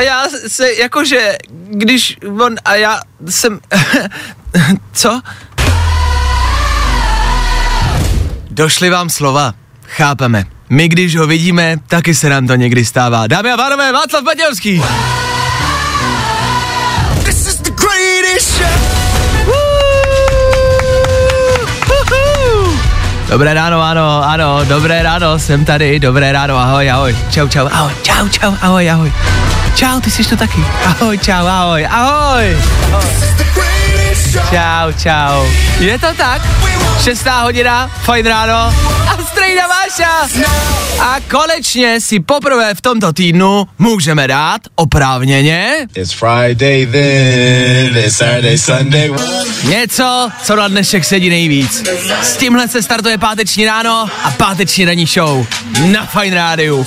A já se jakože, když on a já jsem, co? Došly vám slova, chápeme. My když ho vidíme, taky se nám to někdy stává. Dámy a pánové, Václav Matějovský. This is the greatest show. Woo! Dobré ráno, ano, ano, dobré ráno, jsem tady, dobré ráno, ahoj, ahoj, čau, čau, ahoj, čau, čau, ahoj, ahoj. Čau, ty jsi tu taky. Ahoj, čau, ahoj, ahoj. Čau, čau. Je to tak? Šestá hodina, fajn ráno a strejna Váša. A konečně si poprvé v tomto týdnu můžeme dát oprávněně It's Friday then, it's Saturday, Sunday. něco, co na dnešek sedí nejvíc. S tímhle se startuje páteční ráno a páteční ranní show na Fine Rádiu.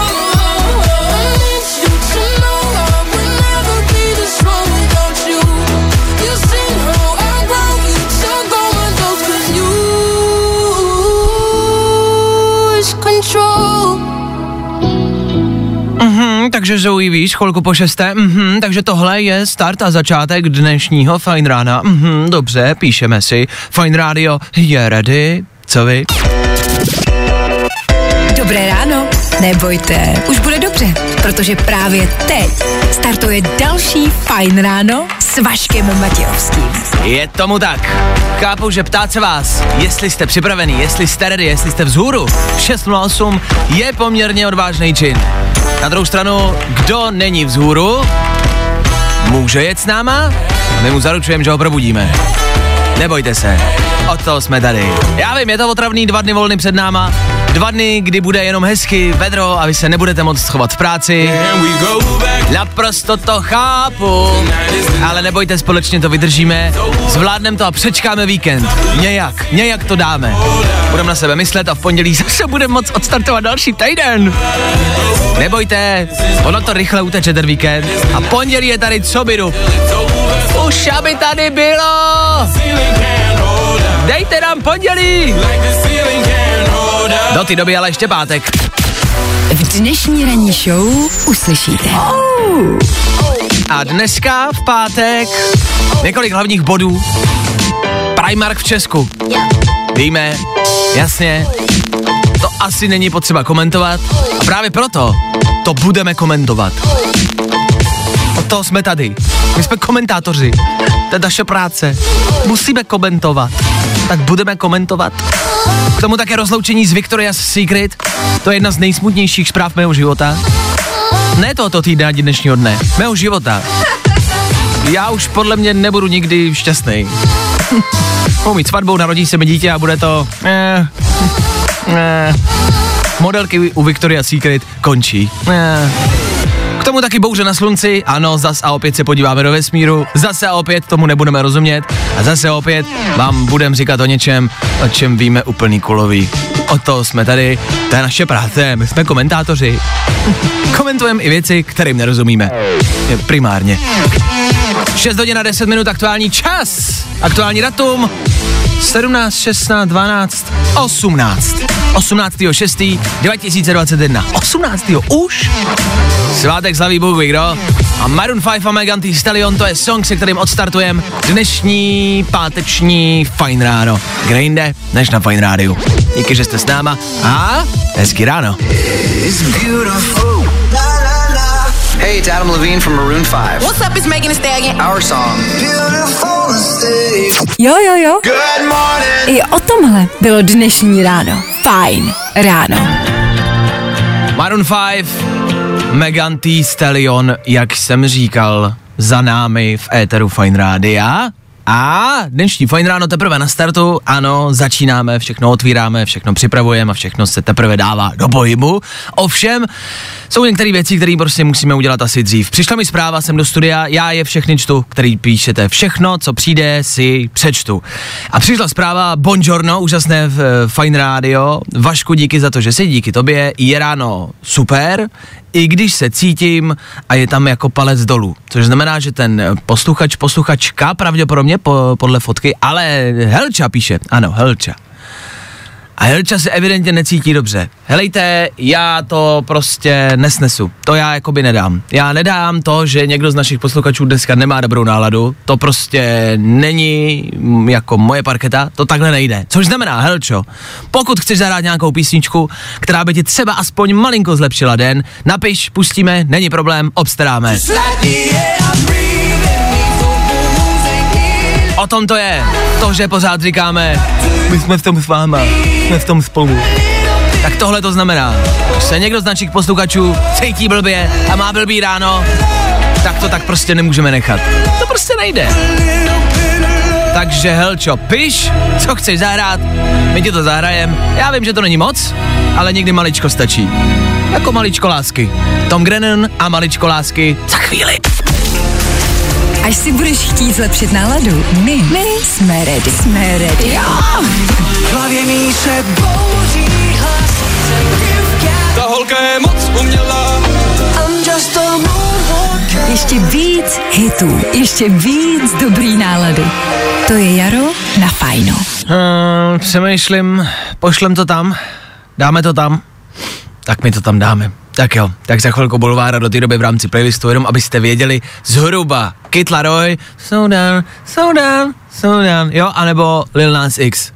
Mhm, takže Zoe víš, chvilku po šesté, mhm, takže tohle je start a začátek dnešního Fine Rána. Mhm, dobře, píšeme si. Fine Radio je ready. Co vy? Dobré ráno. Nebojte, už bude dobře, protože právě teď startuje další Fajn ráno s Vaškem Matějovským. Je tomu tak. Chápu, že ptát se vás, jestli jste připravený, jestli jste ready, jestli jste vzhůru. 608 je poměrně odvážný čin. Na druhou stranu, kdo není vzhůru, může jet s náma a my mu zaručujeme, že ho probudíme. Nebojte se, od toho jsme tady. Já vím, je to otravný dva dny volny před náma, dva dny, kdy bude jenom hezky, vedro a vy se nebudete moc schovat v práci. Naprosto to chápu, ale nebojte, společně to vydržíme, zvládneme to a přečkáme víkend. Nějak, nějak to dáme. Budeme na sebe myslet a v pondělí zase budeme moc odstartovat další týden. Nebojte, ono to rychle uteče ten víkend a pondělí je tady co bydu. Už aby tady bylo! Dejte nám pondělí! Do té doby ale ještě pátek. V dnešní ranní show uslyšíte. A dneska v pátek několik hlavních bodů. Primark v Česku. Víme, jasně, to asi není potřeba komentovat a právě proto to budeme komentovat. Od toho jsme tady. My jsme komentátoři. To je naše práce. Musíme komentovat. Tak budeme komentovat. K tomu také rozloučení z Victoria's Secret. To je jedna z nejsmutnějších zpráv mého života. Ne tohoto týdne ani dnešního dne. Mého života. Já už podle mě nebudu nikdy šťastný. Budu mít svatbu, narodí se mi dítě a bude to... Eh, eh. Modelky u Victoria's Secret končí. Eh. K tomu taky bouře na slunci, ano, zas a opět se podíváme do vesmíru, zase a opět tomu nebudeme rozumět a zase opět vám budem říkat o něčem, o čem víme úplný kulový. O to jsme tady, to je naše práce, my jsme komentátoři. Komentujeme i věci, kterým nerozumíme. Primárně. 6 hodin a 10 minut aktuální čas. Aktuální datum 17, 16, 12, 18. 18. 6. 2021. 18. už? Svátek slaví Bůh ví kdo. A Maroon 5 a Megan Thee Stallion, to je song, se kterým odstartujeme dnešní páteční Fine ráno. Kde jinde, než na Fine rádiu. Díky, že jste s náma a hezky ráno. Hey, it's Adam Levine from Maroon 5. What's up, it's Megan Thee Stallion. Our song. Jo, jo, jo. I o tomhle bylo dnešní ráno. Fajn ráno. Maroon 5, Megan Thee Stallion, jak jsem říkal, za námi v éteru Fine Rádia. A dnešní fajn ráno teprve na startu, ano, začínáme, všechno otvíráme, všechno připravujeme a všechno se teprve dává do pohybu. Ovšem, jsou některé věci, které prostě musíme udělat asi dřív. Přišla mi zpráva sem do studia, já je všechny čtu, který píšete. Všechno, co přijde, si přečtu. A přišla zpráva, buongiorno, úžasné v eh, Fine. Vašku, díky za to, že jsi, díky tobě. Je ráno super, i když se cítím a je tam jako palec dolů. Což znamená, že ten posluchač, posluchačka pravděpodobně po, podle fotky, ale Helča píše, ano, Helča. A Helča se evidentně necítí dobře. Helejte, já to prostě nesnesu. To já jakoby nedám. Já nedám to, že někdo z našich posluchačů dneska nemá dobrou náladu. To prostě není mm, jako moje parketa, to takhle nejde. Což znamená, Helčo, pokud chceš zahrát nějakou písničku, která by ti třeba aspoň malinko zlepšila den, napiš, pustíme, není problém, obstaráme. O tom to je. To, že pořád říkáme, my jsme v tom s váma, jsme v tom spolu. Tak tohle to znamená, když se někdo z našich posluchačů cítí blbě a má blbý ráno, tak to tak prostě nemůžeme nechat. To prostě nejde. Takže Helčo, piš, co chceš zahrát, my ti to zahrajem. Já vím, že to není moc, ale někdy maličko stačí. Jako maličko lásky. Tom Grennan a maličko lásky za chvíli. Až si budeš chtít zlepšit náladu, my, my jsme ready. Jsme ready. Jo. Ta holka je moc umělá. Ještě víc hitů, ještě víc dobrý nálady. To je jaro na fajno. Hmm, přemýšlím, pošlem to tam, dáme to tam, tak my to tam dáme. Tak jo, tak za chvilku Bulvára do té doby v rámci playlistu, jenom abyste věděli zhruba. Kid Laroi, so down, so down, so down, jo, anebo Lil Nas X.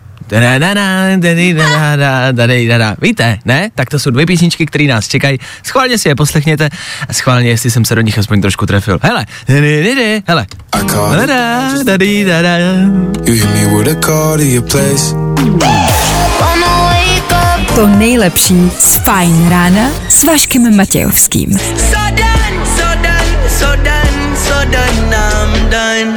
Víte, ne? Tak to jsou dvě písničky, které nás čekají. Schválně si je poslechněte a schválně, jestli jsem se do nich aspoň trošku trefil. Hele, hele. You hit me with a call to your place. To nejlepší z Fajn rána s Vaškem Matějovským.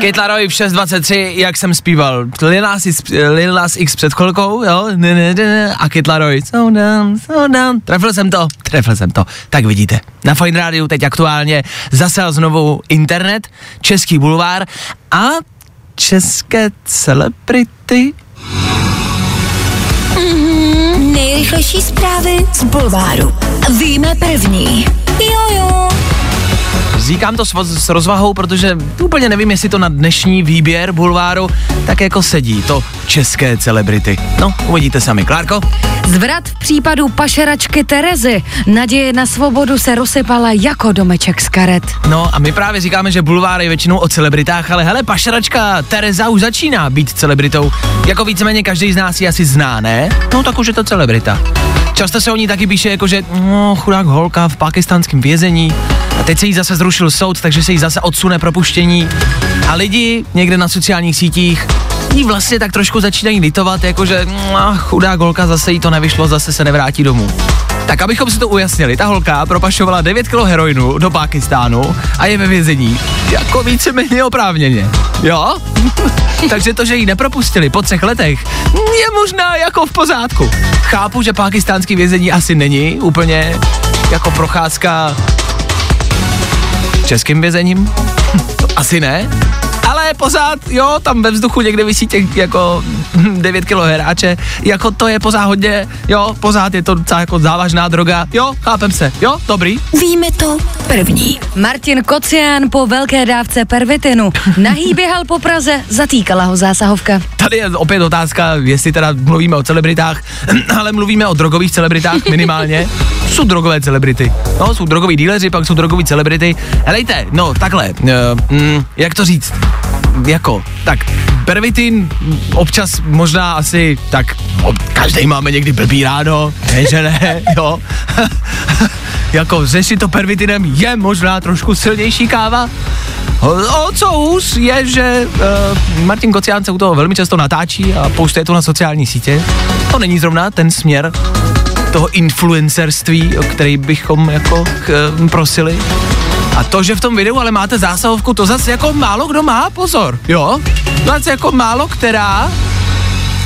Kate Laroi v 6.23, jak jsem zpíval. Lil Nas, X- Lil Nas X před chvilkou, jo, ne, ne, ne, a Kate Laroi, so down, so down. Trefil jsem to, trefil jsem to. Tak vidíte, na Fine Radio teď aktuálně zasel znovu internet, český bulvár a české celebrity. Nejrychlejší zprávy z Bulváru. Víme první. Jo, jo. Říkám to s, s rozvahou, protože úplně nevím, jestli to na dnešní výběr bulváru tak jako sedí, to české celebrity. No, uvidíte sami. Klárko? Zvrat v případu pašeračky Terezy. Naděje na svobodu se rozsypala jako domeček z karet. No a my právě říkáme, že bulvár je většinou o celebritách, ale hele, pašeračka Tereza už začíná být celebritou. Jako víceméně každý z nás ji asi zná, ne? No tak už je to celebrita. Často se o ní taky píše jako, že no, chudák holka v pakistánském vězení a teď se jí zase zrušil soud, takže se jí zase odsune propuštění. A lidi někde na sociálních sítích jí vlastně tak trošku začínají litovat, jakože no, chudá holka zase jí to nevyšlo, zase se nevrátí domů. Tak abychom si to ujasnili, ta holka propašovala 9 kg heroinu do Pákistánu a je ve vězení. Jako víceméně oprávněně. Jo? Takže to, že ji nepropustili po třech letech, je možná jako v pořádku. Chápu, že pákistánský vězení asi není úplně jako procházka českým vězením. Asi ne, ale pořád, jo, tam ve vzduchu někde vysí těch jako 9 kg heráče, jako to je pořád hodně, jo, pořád je to docela jako závažná droga, jo, chápem se, jo, dobrý. Víme to první. Martin Kocián po velké dávce pervitinu. Nahý běhal po Praze, zatýkala ho zásahovka. Tady je opět otázka, jestli teda mluvíme o celebritách, ale mluvíme o drogových celebritách minimálně. Jsou drogové celebrity. No, jsou drogoví díleři, pak jsou drogoví celebrity. Helejte, no takhle, uh, mm, jak to říct? Jako, tak pervitin občas možná asi, tak každý máme někdy blbý ráno, ne, že ne, jo. jako řešit to pervitinem je možná trošku silnější káva. O, co hůř je, že uh, Martin Kocián se u toho velmi často natáčí a postuje to na sociální sítě. To není zrovna ten směr toho influencerství, o který bychom jako ch, prosili. A to, že v tom videu ale máte zásahovku, to zase jako málo kdo má, pozor, jo? Zase jako málo která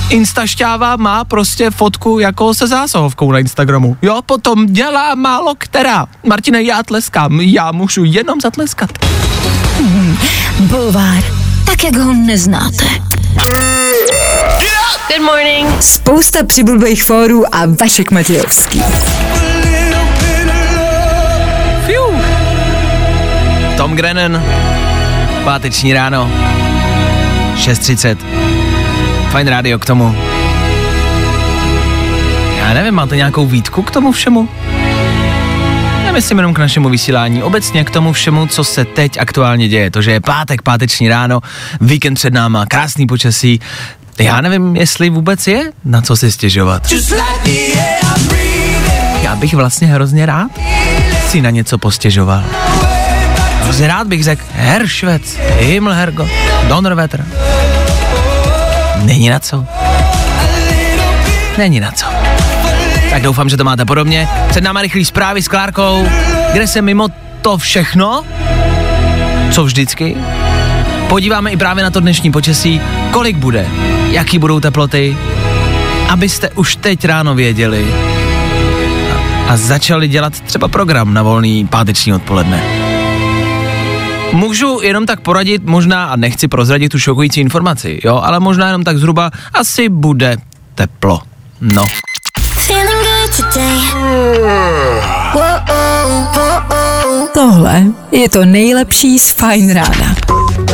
Instašťáva má prostě fotku jako se zásahovkou na Instagramu. Jo, potom dělá málo která. Martine, já tleskám, já můžu jenom zatleskat. Bulvár, tak jak ho neznáte. Good morning. Spousta přibulbých fórů a Vašek Matějovský. Tom Grennan, páteční ráno, 6.30. Fajn rádio k tomu. Já nevím, máte nějakou výtku k tomu všemu? Nemyslím jenom k našemu vysílání, obecně k tomu všemu, co se teď aktuálně děje. To, že je pátek, páteční ráno, víkend před náma, krásný počasí. Já nevím, jestli vůbec je na co si stěžovat. Já bych vlastně hrozně rád si na něco postěžoval. Hrozně rád bych řekl Heršvec, Himmelhergo, Donnerwetter. Není na co. Není na co. Tak doufám, že to máte podobně. Před náma rychlý zprávy s Klárkou, kde se mimo to všechno, co vždycky, podíváme i právě na to dnešní počasí, kolik bude, jaký budou teploty, abyste už teď ráno věděli a, a začali dělat třeba program na volný páteční odpoledne. Můžu jenom tak poradit, možná, a nechci prozradit tu šokující informaci, jo, ale možná jenom tak zhruba, asi bude teplo. No. Tohle je to nejlepší z Fine rána.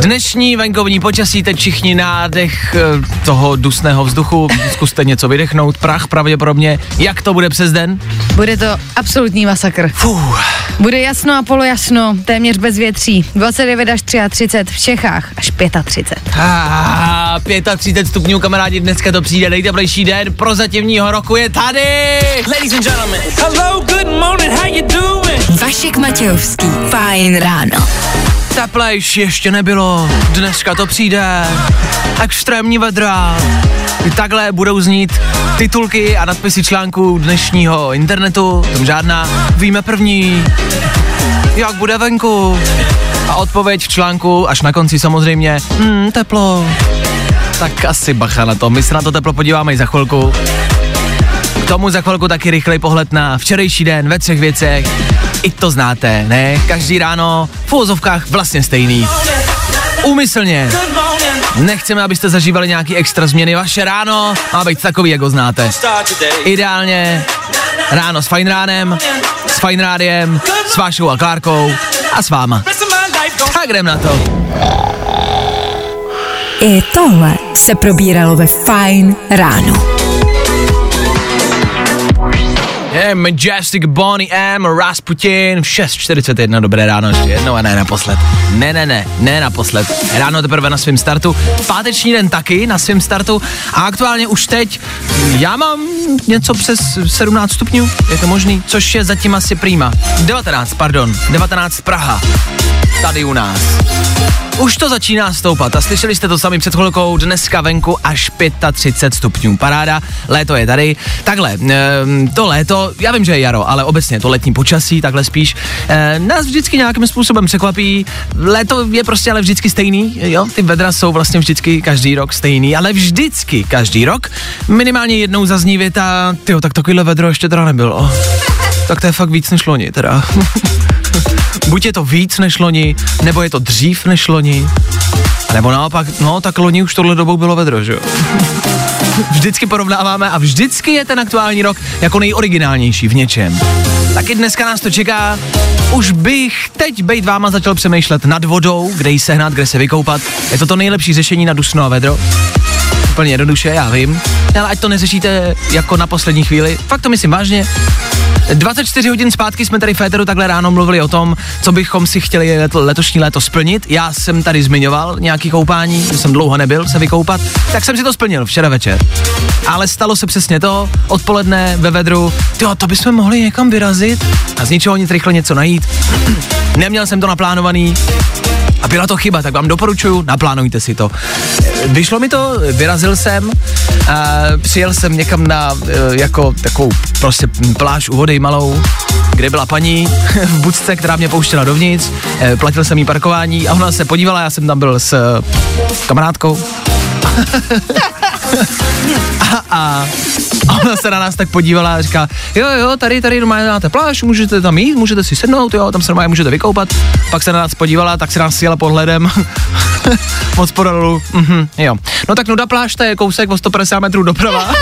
Dnešní venkovní počasí, teď všichni nádech eh, toho dusného vzduchu, zkuste něco vydechnout, prach pravděpodobně. Jak to bude přes den? Bude to absolutní masakr. Fuh, Bude jasno a polojasno, téměř bez větří. 29 až 33 v Čechách až 35. ah, 35 stupňů, kamarádi, dneska to přijde nejteplejší den prozatímního roku je tady! Ladies and gentlemen, hello, good morning, how you doing? Vašek Matějovský. Fajn ráno. Teplejš ještě nebylo, dneska to přijde. Extrémní vedra. Takhle budou znít titulky a nadpisy článků dnešního internetu, tam žádná. Víme první, jak bude venku. A odpověď v článku až na konci samozřejmě, hmm, teplo. Tak asi bacha na to, my se na to teplo podíváme i za chvilku. K tomu za chvilku taky rychlej pohled na včerejší den ve třech věcech. I to znáte, ne? Každý ráno v úvozovkách vlastně stejný. Úmyslně. Nechceme, abyste zažívali nějaký extra změny. Vaše ráno má být takový, jak ho znáte. Ideálně ráno s fajn ránem, s fajn rádiem, s Vášou a Klárkou a s váma. Tak jdem na to. I tohle se probíralo ve Fajn ráno. Je Majestic Bonnie M, Rasputin, v 6.41, dobré ráno ještě jednou a ne naposled. Ne, ne, ne, ne naposled. Ráno teprve na svém startu, páteční den taky na svém startu a aktuálně už teď já mám něco přes 17 stupňů, je to možný, což je zatím asi prýma. 19, pardon, 19 Praha, tady u nás. Už to začíná stoupat a slyšeli jste to sami před chvilkou, dneska venku až 35 stupňů. Paráda, léto je tady. Takhle, ehm, to léto, já vím, že je jaro, ale obecně to letní počasí, takhle spíš, eh, nás vždycky nějakým způsobem překvapí. Léto je prostě ale vždycky stejný, jo, ty vedra jsou vlastně vždycky každý rok stejný, ale vždycky každý rok minimálně jednou zazní věta, tyjo, tak takovýhle vedro ještě teda nebylo. Tak to je fakt víc než loni teda. Buď je to víc než loni, nebo je to dřív než loni, nebo naopak, no tak loni už tohle dobou bylo vedro, že jo? Vždycky porovnáváme a vždycky je ten aktuální rok jako nejoriginálnější v něčem. Taky dneska nás to čeká. Už bych teď bejt váma začal přemýšlet nad vodou, kde ji sehnat, kde se vykoupat. Je to to nejlepší řešení na dusno a vedro. Úplně jednoduše, já vím. Ale ať to neřešíte jako na poslední chvíli. Fakt to myslím vážně. 24 hodin zpátky jsme tady v Féteru takhle ráno mluvili o tom, co bychom si chtěli leto, letošní léto splnit. Já jsem tady zmiňoval nějaký koupání, že jsem dlouho nebyl se vykoupat, tak jsem si to splnil včera večer. Ale stalo se přesně to, odpoledne ve vedru, jo, to bychom mohli někam vyrazit a z ničeho nic rychle něco najít. Neměl jsem to naplánovaný, A byla to chyba, tak vám doporučuju, naplánujte si to. Vyšlo mi to, vyrazil jsem, a přijel jsem někam na eh, jako takovou prostě pláž u vody malou, kde byla paní v bucce, která mě pouštěla dovnitř, eh, platil jsem jí parkování a ona se podívala, já jsem tam byl s eh, kamarádkou. A, a, a ona se na nás tak podívala a říká, jo, jo, tady, tady normálně máte pláž, můžete tam jít, můžete si sednout, jo, tam se normálně můžete vykoupat. Pak se na nás podívala, tak se nás sjela pohledem. Moc podolu, mhm, jo. No tak Nuda pláž, to je kousek o 150 metrů doprava.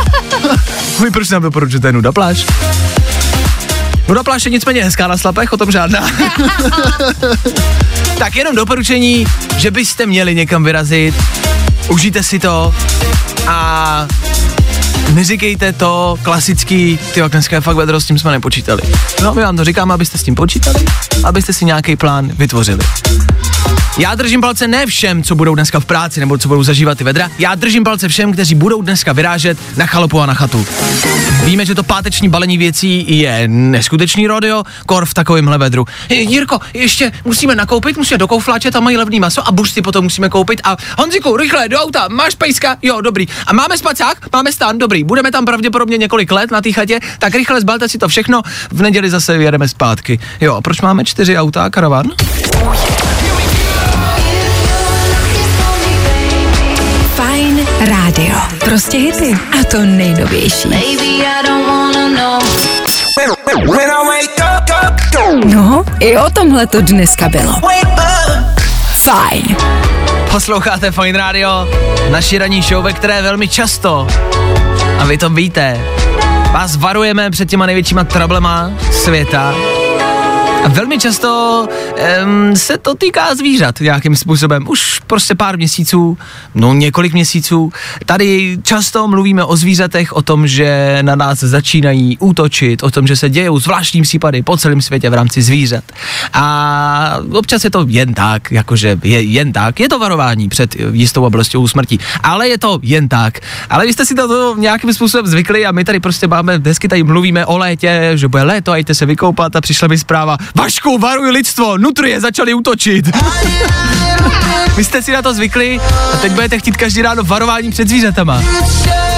Vy proč nám doporučujete Nuda pláž? Nuda pláž je nicméně hezká na slapech, o tom žádná. tak jenom doporučení, že byste měli někam vyrazit, užijte si to a neříkejte to klasický, ty dneska je fakt vedro, s tím jsme nepočítali. No, my vám to říkáme, abyste s tím počítali, abyste si nějaký plán vytvořili. Já držím palce ne všem, co budou dneska v práci nebo co budou zažívat ty vedra. Já držím palce všem, kteří budou dneska vyrážet na chalupu a na chatu. Víme, že to páteční balení věcí je neskutečný rodeo, kor v takovémhle vedru. Jirko, ještě musíme nakoupit, musíme do koufláče, tam mají levný maso a buřty potom musíme koupit. A Honziku, rychle, do auta, máš pejska? Jo, dobrý. A máme spacák? Máme stan, dobrý. Budeme tam pravděpodobně několik let na té chatě, tak rychle zbalte si to všechno, v neděli zase jedeme zpátky. Jo, a proč máme čtyři auta a karavan? Rádio. Prostě hity. A to nejnovější. No, i o tomhle to dneska bylo. Fajn. Posloucháte Fine Radio, naši ranní show, ve které velmi často, a vy to víte, vás varujeme před těma největšíma trablema světa. A velmi často um, se to týká zvířat nějakým způsobem. Už prostě pár měsíců, no několik měsíců. Tady často mluvíme o zvířatech, o tom, že na nás začínají útočit, o tom, že se dějou zvláštní případy po celém světě v rámci zvířat. A občas je to jen tak, jakože je jen tak. Je to varování před jistou oblastí smrti, ale je to jen tak. Ale vy jste si to, to nějakým způsobem zvykli a my tady prostě máme, dnesky tady mluvíme o létě, že bude léto a se vykoupat a přišla mi zpráva, Vašku, varuj lidstvo, nutrie začaly útočit. Vy jste si na to zvykli a teď budete chtít každý ráno varování před zvířatama.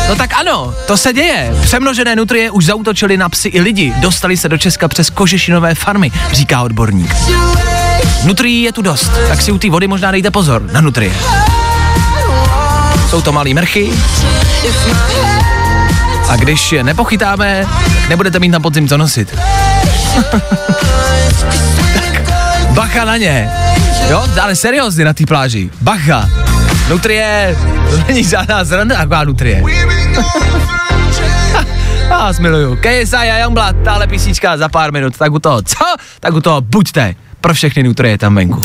No tak ano, to se děje. Přemnožené nutrie už zautočily na psy i lidi. Dostali se do Česka přes kožešinové farmy, říká odborník. Nutrií je tu dost, tak si u té vody možná dejte pozor na nutrie. Jsou to malý mrchy. A když je nepochytáme, tak nebudete mít na podzim co nosit. Bacha na ně. Jo, ale seriózně na té pláži. Bacha. Nutrie, to není žádná zranda, taková nutrie. Já vás miluju. KSI a Youngblood, tahle písnička za pár minut. Tak u toho, co? Tak u toho buďte. Pro všechny nutrie tam venku.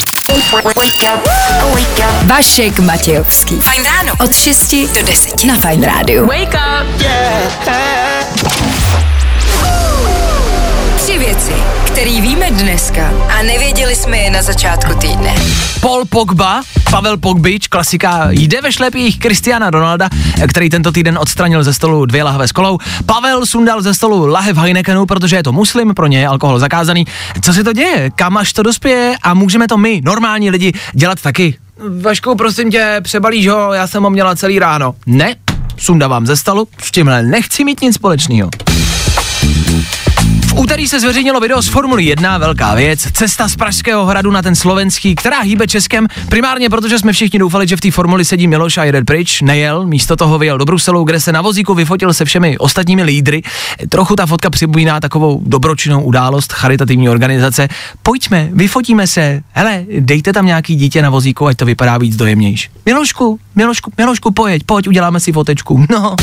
Vašek Matějovský. Fajn ráno. Od 6 do 10 na Fajn rádiu. Wake up. Tři které víme dneska a nevěděli jsme je na začátku týdne. Paul Pogba, Pavel Pogbič, klasika, jde ve šlepích Kristiana Ronalda, který tento týden odstranil ze stolu dvě lahve s kolou. Pavel sundal ze stolu lahev Heinekenu, protože je to muslim, pro ně je alkohol zakázaný. Co se to děje? Kam až to dospěje? A můžeme to my, normální lidi, dělat taky? Vašku, prosím tě, přebalíš ho, já jsem ho měla celý ráno. Ne, sundavám ze stolu, s tímhle nechci mít nic společného. Úterý se zveřejnilo video z Formuly 1, velká věc, cesta z Pražského hradu na ten slovenský, která hýbe Českem, primárně protože jsme všichni doufali, že v té Formuli sedí Miloš a jede pryč, nejel, místo toho vyjel do Bruselu, kde se na vozíku vyfotil se všemi ostatními lídry. Trochu ta fotka připomíná takovou dobročinnou událost charitativní organizace. Pojďme, vyfotíme se, hele, dejte tam nějaký dítě na vozíku, ať to vypadá víc dojemnější. Milošku, Milošku, Milošku, pojď, pojď, uděláme si fotečku. No.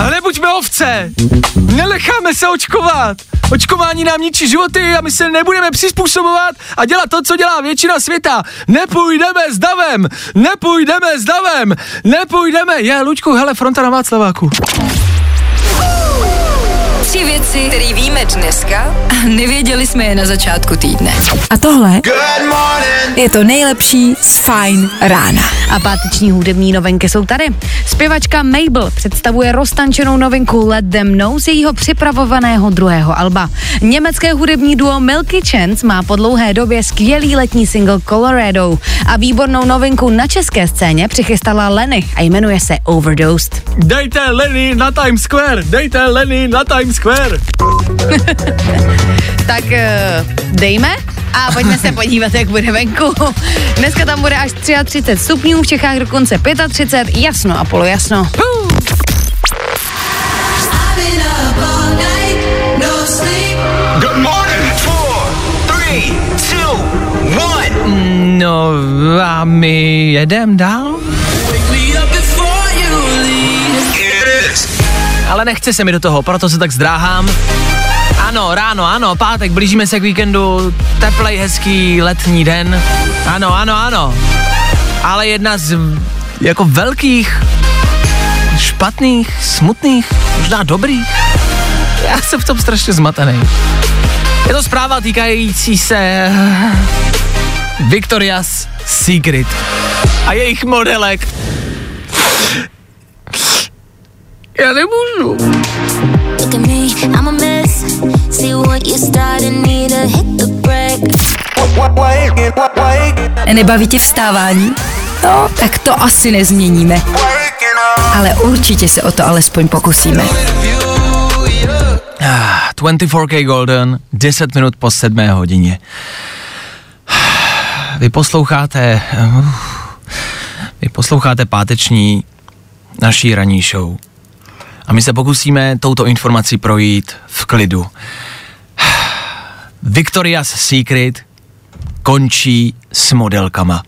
Ale nebuďme ovce! Nenecháme se očkovat! Očkování nám ničí životy a my se nebudeme přizpůsobovat a dělat to, co dělá většina světa. Nepůjdeme s davem! Nepůjdeme s davem! Nepůjdeme! Je, Luďku, hele, fronta na Václaváku. Tři věci, věci, které víme dneska a nevěděli jsme je na začátku týdne. A tohle je to nejlepší z Fine rána. A páteční hudební novinky jsou tady. Zpěvačka Mabel představuje roztančenou novinku Let Them Know z jejího připravovaného druhého alba. Německé hudební duo Milky Chance má po dlouhé době skvělý letní single Colorado a výbornou novinku na české scéně přichystala Lenny a jmenuje se Overdosed. Dejte Lenny na Times Square, dejte Lenny na Times Square. Tak uh, dejme a pojďme se podívat, jak bude venku. Dneska tam bude až 33 stupňů, v Čechách dokonce 35, jasno a polojasno. No a my jedem dál? Ale nechce se mi do toho, proto se tak zdráhám. Ano, ráno, ano, pátek, blížíme se k víkendu, teplej, hezký letní den. Ano, ano, ano. Ale jedna z jako velkých, špatných, smutných, možná dobrých. Já jsem v tom strašně zmatený. Je to zpráva týkající se Victoria's Secret a jejich modelek. Já nemůžu. Look at me, I'm a mess. See what you started, need to hit the brake. Nebaví tě vstávání? No, tak to asi nezměníme. Ale určitě se o to alespoň pokusíme. 24K Golden, 10 minut po 7 hodině. Vy posloucháte, vy posloucháte páteční naší ranní show. A my se pokusíme touto informací projít v klidu. Victoria's Secret končí s modelkama.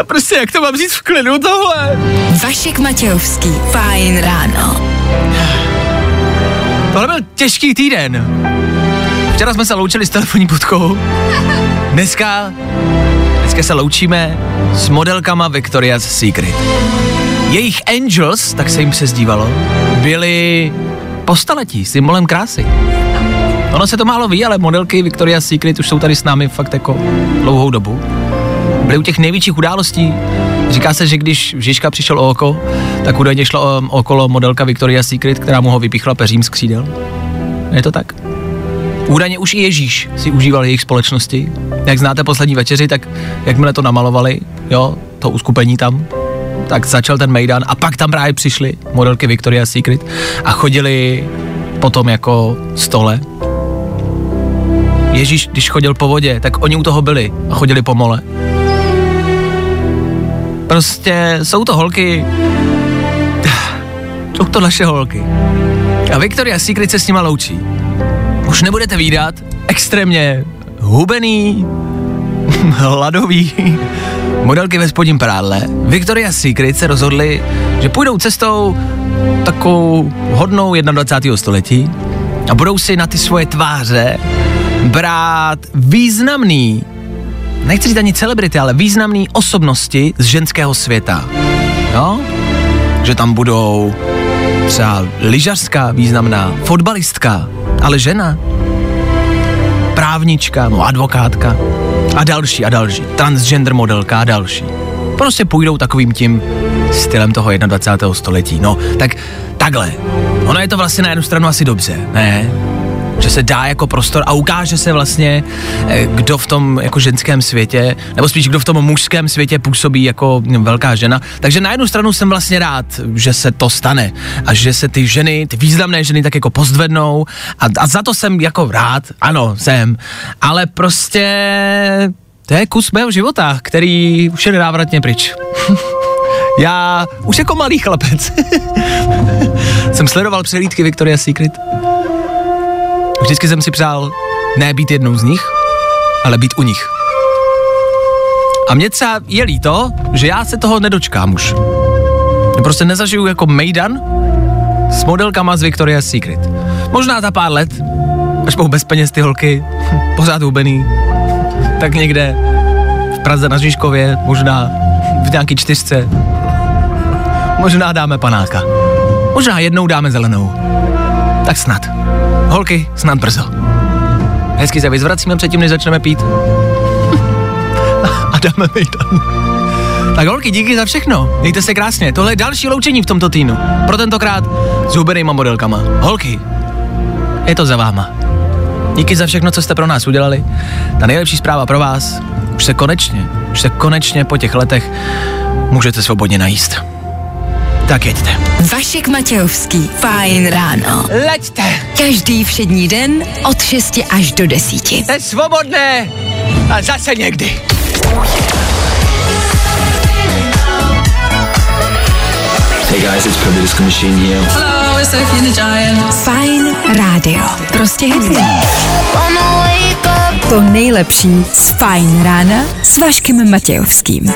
A prostě jak to mám říct v klidu tohle? Vašek Matějovský, fajn ráno. Tohle byl těžký týden. Včera jsme se loučili s telefonní budkou. Dneska, dneska se loučíme s modelkama Victoria's Secret. Jejich Angels, tak se jim přezdívalo, byli po staletí symbolem krásy. Ono se to málo ví, ale modelky Victoria's Secret už jsou tady s námi fakt jako dlouhou dobu. Byly u těch největších událostí. Říká se, že když Žižka přišel o oko, tak údajně šlo o, okolo modelka Victoria's Secret, která mu ho vypíchla peřím z křídel. Je to tak? Údajně už i Ježíš si užíval jejich společnosti. Jak znáte poslední večeři, tak jakmile to namalovali, jo, to uskupení tam, tak začal ten Mejdan a pak tam právě přišly modelky Victoria's Secret a chodili potom jako stole. Ježíš, když chodil po vodě, tak oni u toho byli a chodili po mole. Prostě jsou to holky, jsou to naše holky. A Victoria's Secret se s nima loučí. Už nebudete výdat extrémně hubený, hladový modelky ve spodním prádle. Victoria's Secret se rozhodli, že půjdou cestou takovou hodnou 21. století a budou si na ty svoje tváře brát významný, nechci říct ani celebrity, ale významný osobnosti z ženského světa. Jo? Že tam budou třeba lyžařská významná, fotbalistka, ale žena, právnička, no advokátka a další a další, transgender modelka a další. Prostě půjdou takovým tím stylem toho 21. století. No, tak takhle. Ono je to vlastně na jednu stranu asi dobře, ne? Že se dá jako prostor a ukáže se vlastně, eh, kdo v tom jako ženském světě, nebo spíš kdo v tom mužském světě působí jako velká žena. Takže na jednu stranu jsem vlastně rád, že se to stane a že se ty ženy, ty významné ženy tak jako pozdvednou a, a za to jsem jako rád, ano, jsem, ale prostě to je kus mého života, který už je nenávratně pryč. Já už jako malý chlapec jsem sledoval přehlídky Victoria's Secret Vždycky jsem si přál ne být jednou z nich, ale být u nich. A mě třeba je líto, že já se toho nedočkám už. Prostě nezažiju jako Mejdan s modelkama z Victoria's Secret. Možná za pár let, až budou bez peněz ty holky, pořád hubený, tak někde v Praze na Žižkově, možná v nějaký čtyřce, možná dáme panáka. Možná jednou dáme zelenou. Tak snad. Holky, snad brzo. Hezky se vyzvracíme předtím, než začneme pít. A dáme mejdan. Tak holky, díky za všechno. Mějte se krásně. Tohle je další loučení v tomto týdnu. Pro tentokrát s hubenýma modelkama. Holky, je to za váma. Díky za všechno, co jste pro nás udělali. Ta nejlepší zpráva pro vás, už se konečně, už se konečně po těch letech můžete svobodně najíst. Tak jeďte. Vašek Matějovský. Fajn ráno. Leďte! Každý všední den od 6 až do 10. Jste svobodné! A zase někdy. Hey guys, it's Purple Disco Machine here. Fajn rádio. Prostě hity. Wanna wake up To nejlepší z Fajn rána s Vaškem Matějovským.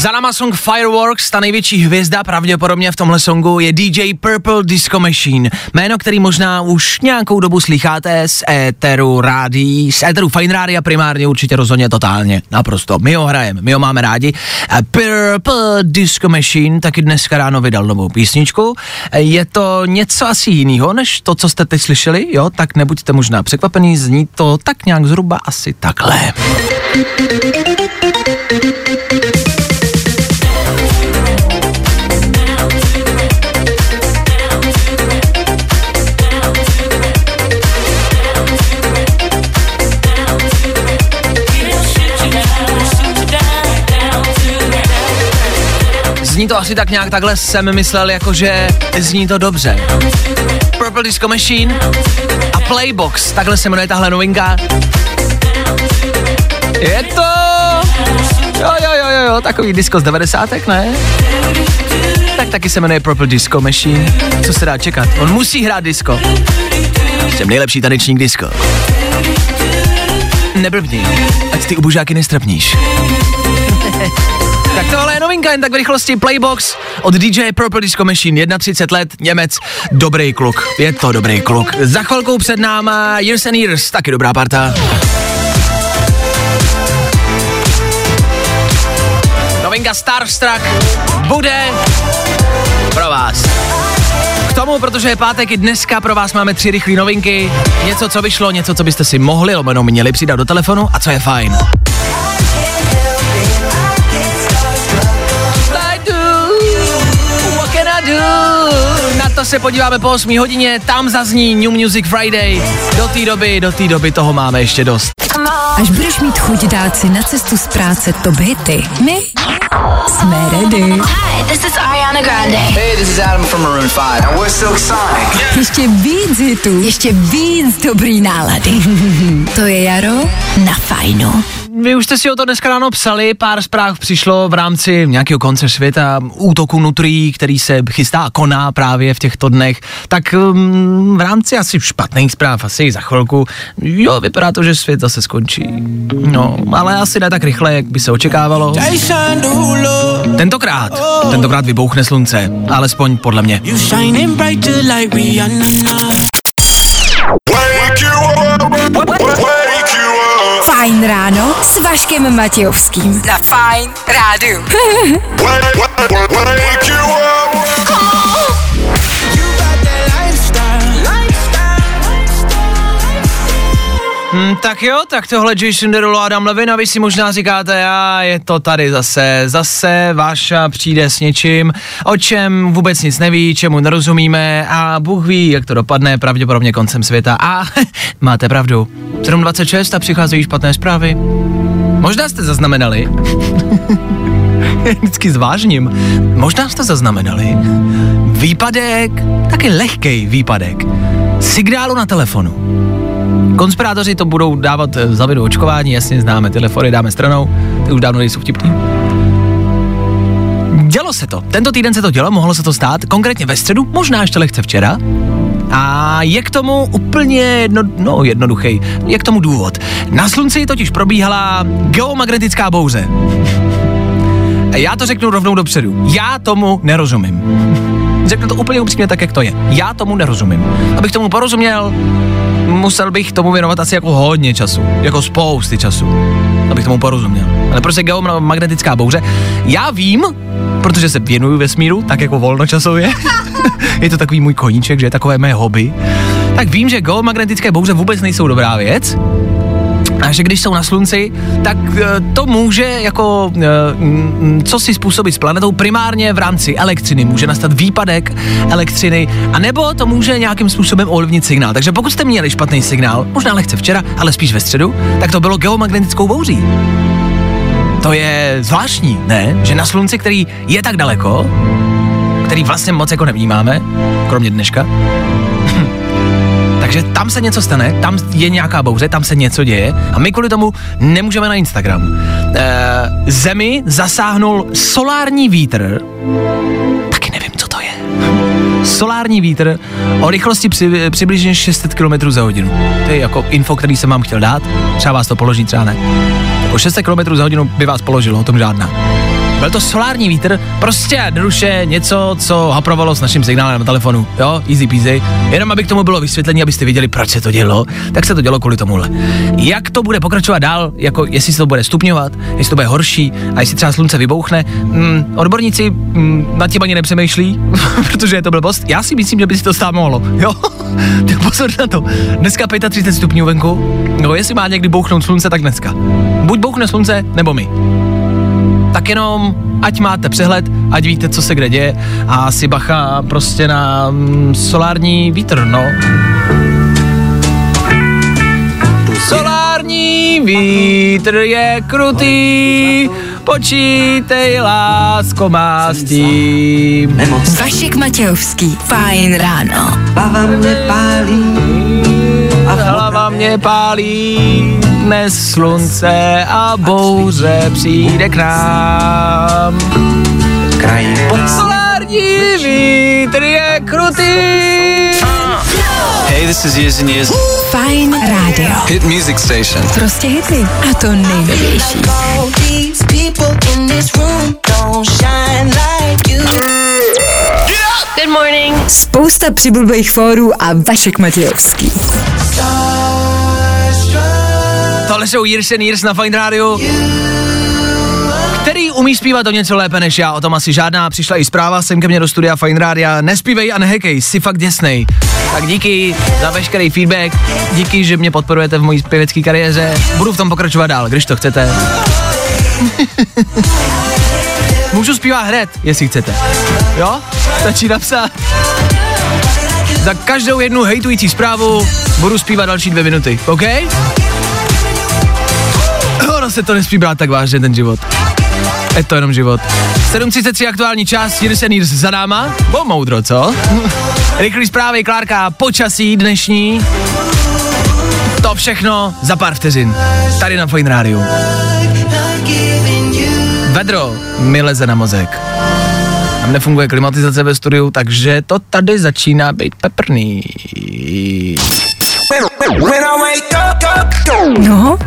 Za náma song Fireworks, ta největší hvězda pravděpodobně v tomhle songu je DJ Purple Disco Machine. Jméno, který možná už nějakou dobu slycháte z éteru rádí, z éteru Fine Rádia primárně určitě rozhodně totálně, naprosto. My ho hrajeme, my ho máme rádi. Purple Disco Machine taky dneska ráno vydal novou písničku. Je to něco asi jiného, než to, co jste teď slyšeli, jo? Tak nebuďte možná překvapený, zní to tak nějak zhruba asi takhle. Zní to asi tak nějak takhle jsem myslel, jakože zní to dobře. Purple Disco Machine a Playbox, takhle se jmenuje tahle novinka. Je to... Jo, jo, jo, jo, jo, takový disco z 90. ne? Tak taky se jmenuje Purple Disco Machine. Co se dá čekat? On musí hrát disco. Jsem nejlepší tanečník disco. Neblbni, ať ty ubužáky nestrapníš. Tak tohle je novinka jen tak v rychlosti Playbox od DJ Purple Disco Machine, 31 let, Němec, dobrý kluk, je to dobrý kluk. Za chvilkou před náma Years and Years, taky dobrá parta. Novinka Starstruck bude pro vás. K tomu, protože je pátek i dneska, pro vás máme tři rychlé novinky. Něco, co vyšlo, něco, co byste si mohli, lomeno měli přidat do telefonu a co je fajn. Do? Na to se podíváme po 8 hodině, tam zazní New Music Friday. Do té doby, do té doby toho máme ještě dost. Až budeš mít chuť dát si na cestu z práce top hity, my jsme ready. Hi, this is Ariana Grande. Hey, this is Adam from Maroon 5. And we're Silk Sonic. Ještě víc hitů, ještě víc dobrý nálady. to je jaro na fajnu. Vy už jste si o to dneska ráno psali, pár zpráv přišlo v rámci nějakého konce světa, útoku nutrí, který se chystá a koná právě v těchto dnech, tak um, v rámci asi špatných zpráv, asi za chvilku, jo, vypadá to, že svět zase skončí. No, ale asi ne tak rychle, jak by se očekávalo. Tentokrát, tentokrát vybouchne slunce, alespoň podle mě. Fajn ráno s Vaškem Matějovským. Na Fajn rádiu. Hmm, tak jo, tak tohle Jason Derulo a Adam Levin a vy si možná říkáte, a je to tady zase, zase Váša přijde s něčím, o čem vůbec nic neví, čemu nerozumíme a Bůh ví, jak to dopadne, pravděpodobně koncem světa a máte pravdu. 7.26 a přicházejí špatné zprávy. Možná jste zaznamenali, vždycky zvážním, možná jste zaznamenali výpadek, taky lehkej výpadek signálu na telefonu. Konspirátoři to budou dávat eh, za vidu očkování, jasně známe, telefony dáme stranou, ty už dávno nejsou vtipný. Dělo se to, tento týden se to dělo, mohlo se to stát, konkrétně ve středu, možná ještě lehce včera. A je k tomu úplně jedno, no, jednoduchý, je k tomu důvod. Na slunci totiž probíhala geomagnetická bouře. Já to řeknu rovnou dopředu. Já tomu nerozumím. Řeknu to úplně upřímně tak, jak to je. Já tomu nerozumím. Abych tomu porozuměl, musel bych tomu věnovat asi jako hodně času. Jako spousty času. abych tomu porozuměl. Ale prostě geomagnetická bouře. Já vím, protože se věnuju vesmíru, tak jako volnočasově. je to takový můj koníček, že je takové mé hobby. Tak vím, že geomagnetické bouře vůbec nejsou dobrá věc, a že když jsou na slunci, tak eh, to může jako eh, mm, co si způsobit s planetou primárně v rámci elektřiny. Může nastat výpadek elektřiny, a nebo to může nějakým způsobem ovlivnit signál. Takže pokud jste měli špatný signál, možná lehce včera, ale spíš ve středu, tak to bylo geomagnetickou bouří. To je zvláštní, ne? Že na slunci, který je tak daleko, který vlastně moc jako nevnímáme, kromě dneška, takže tam se něco stane, tam je nějaká bouře, tam se něco děje a my kvůli tomu nemůžeme na Instagram. E, zemi zasáhnul solární vítr, taky nevím, co to je. Solární vítr o rychlosti při, přibližně 600 km za hodinu. To je jako info, který jsem vám chtěl dát. Třeba vás to položí, třeba ne. O 600 km za hodinu by vás položilo, o tom žádná. Byl to solární vítr, prostě jednoduše něco, co haprovalo s naším signálem na telefonu. Jo, easy peasy. Jenom aby k tomu bylo vysvětlení, abyste viděli, proč se to dělo, tak se to dělo kvůli tomuhle. Jak to bude pokračovat dál, jako jestli se to bude stupňovat, jestli to bude horší a jestli třeba slunce vybouchne, mm, odborníci mm, nad tím ani nepřemýšlí, protože je to blbost. Já si myslím, že by si to stát mohlo. Jo, tak pozor na to. Dneska 35 stupňů venku, no jestli má někdy bouchnout slunce, tak dneska. Buď bouchne slunce, nebo my tak jenom ať máte přehled, ať víte, co se kde děje a si bacha prostě na mm, solární vítr, no. Solární vítr je krutý, počítej, lásko má s tím. Vašek Matějovský, fajn ráno. Hlava mě pálí Hlava mě pálí, dnes slunce a bouře přijde k nám. Kraj pod Solární vítr je krutý. Hey, this is Years and Years. Fajn rádio. Hit music station. Prostě hity. A to nejnovější. These people in this room don't shine like you. Spousta přibulbých fórů a Vašek Matějovský. Tohle jsou Years and Years na Fine Radio. Který umí zpívat o něco lépe než já, o tom asi žádná. Přišla i zpráva sem ke mně do studia Fine Rádia. Nespívej a nehekej, jsi fakt děsnej. Tak díky za veškerý feedback, díky, že mě podporujete v mojí zpěvecké kariéře. Budu v tom pokračovat dál, když to chcete. Můžu zpívat hned, jestli chcete. Jo? Stačí napsat. Za každou jednu hejtující zprávu budu zpívat další dvě minuty, OK? Se to nesmí brát tak vážně, ten život. Je to jenom život. 7.33 aktuální čas, Years and Years za náma. Bo moudro, co? Rychlý zprávy, Klárka, počasí dnešní. To všechno za pár vteřin. Tady na Fine Rádiu. Vedro mi leze na mozek. Tam nefunguje klimatizace ve studiu, takže to tady začíná být peprný.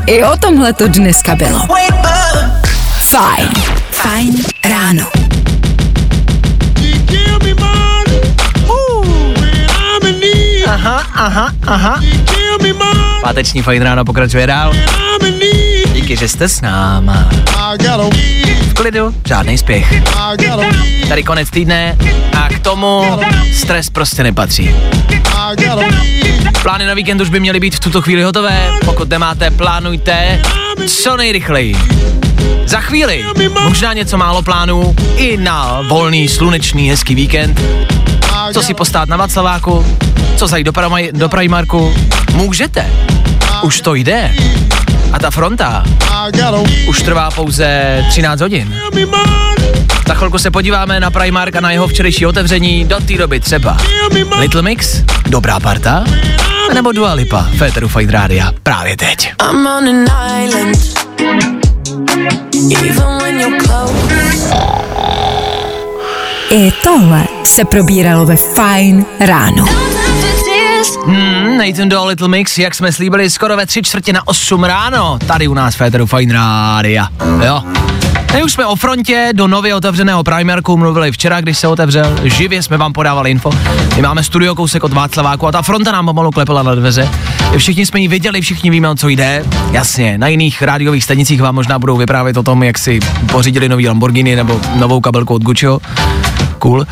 I o tomhle to dneska bylo. Fajn. Fajn ráno. Aha, aha, aha. Páteční fajn ráno pokračuje dál. Díky, že jste s náma. V klidu, žádný spěch. Tady konec týdne a k tomu stres prostě nepatří. Plány na víkend už by měly být v tuto chvíli hotové. Pokud nemáte, plánujte co nejrychleji. Za chvíli možná něco málo plánů i na volný, slunečný, hezký víkend. Co si postát na Václaváku, co zajít do, do Primarku. Můžete, už to jde. A ta fronta už trvá pouze 13 hodin. Za chvilku se podíváme na Primark a na jeho včerejší otevření. Do té doby třeba Little Mix, Dobrá parta, nebo Dua Lipa, Féteru Fight Rádia, právě teď. Island. I tohle se probíralo ve Fajn ráno. Hmm, Nathan Doe, Little Mix, jak jsme slíbili, skoro ve tři čtvrtě na 8 ráno, tady u nás Féteru Fine Rádia. Jo. My už jsme o frontě do nově otevřeného Primarku mluvili včera, když se otevřel. Živě jsme vám podávali info. My máme studio kousek od Václaváku a ta fronta nám pomalu klepala na dveře. Všichni jsme ji viděli, všichni víme, o co jde. Jasně, na jiných rádiových stanicích vám možná budou vyprávět o tom, jak si pořídili nový Lamborghini nebo novou kabelku od Gucciho. Cool.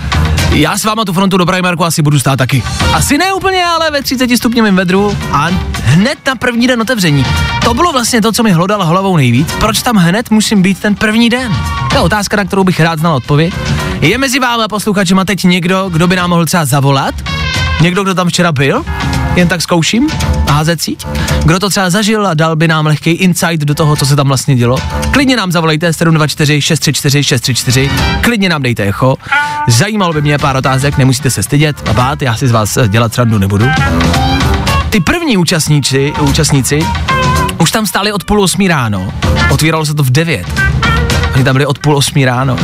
Já s váma tu frontu do Primarku asi budu stát taky. Asi ne úplně, ale ve 30 stupňovém vedru a hned na první den otevření. To bylo vlastně to, co mi hlodalo hlavou nejvíc. Proč tam hned musím být ten první den? To je otázka, na kterou bych rád znal odpověď. Je mezi vámi posluchačima teď někdo, kdo by nám mohl třeba zavolat? Někdo, kdo tam včera byl? Jen tak zkouším házet síť. Kdo to třeba zažil a dal by nám lehký insight do toho, co se tam vlastně dělo? Klidně nám zavolejte 724 634 634, klidně nám dejte echo. Zajímalo by mě pár otázek, nemusíte se stydět a bát, já si z vás eh, dělat srandu nebudu. Ty první účastníci, účastníci už tam stáli od půl osmí ráno. Otvíralo se to v devět. Oni tam byli od půl osmí ráno.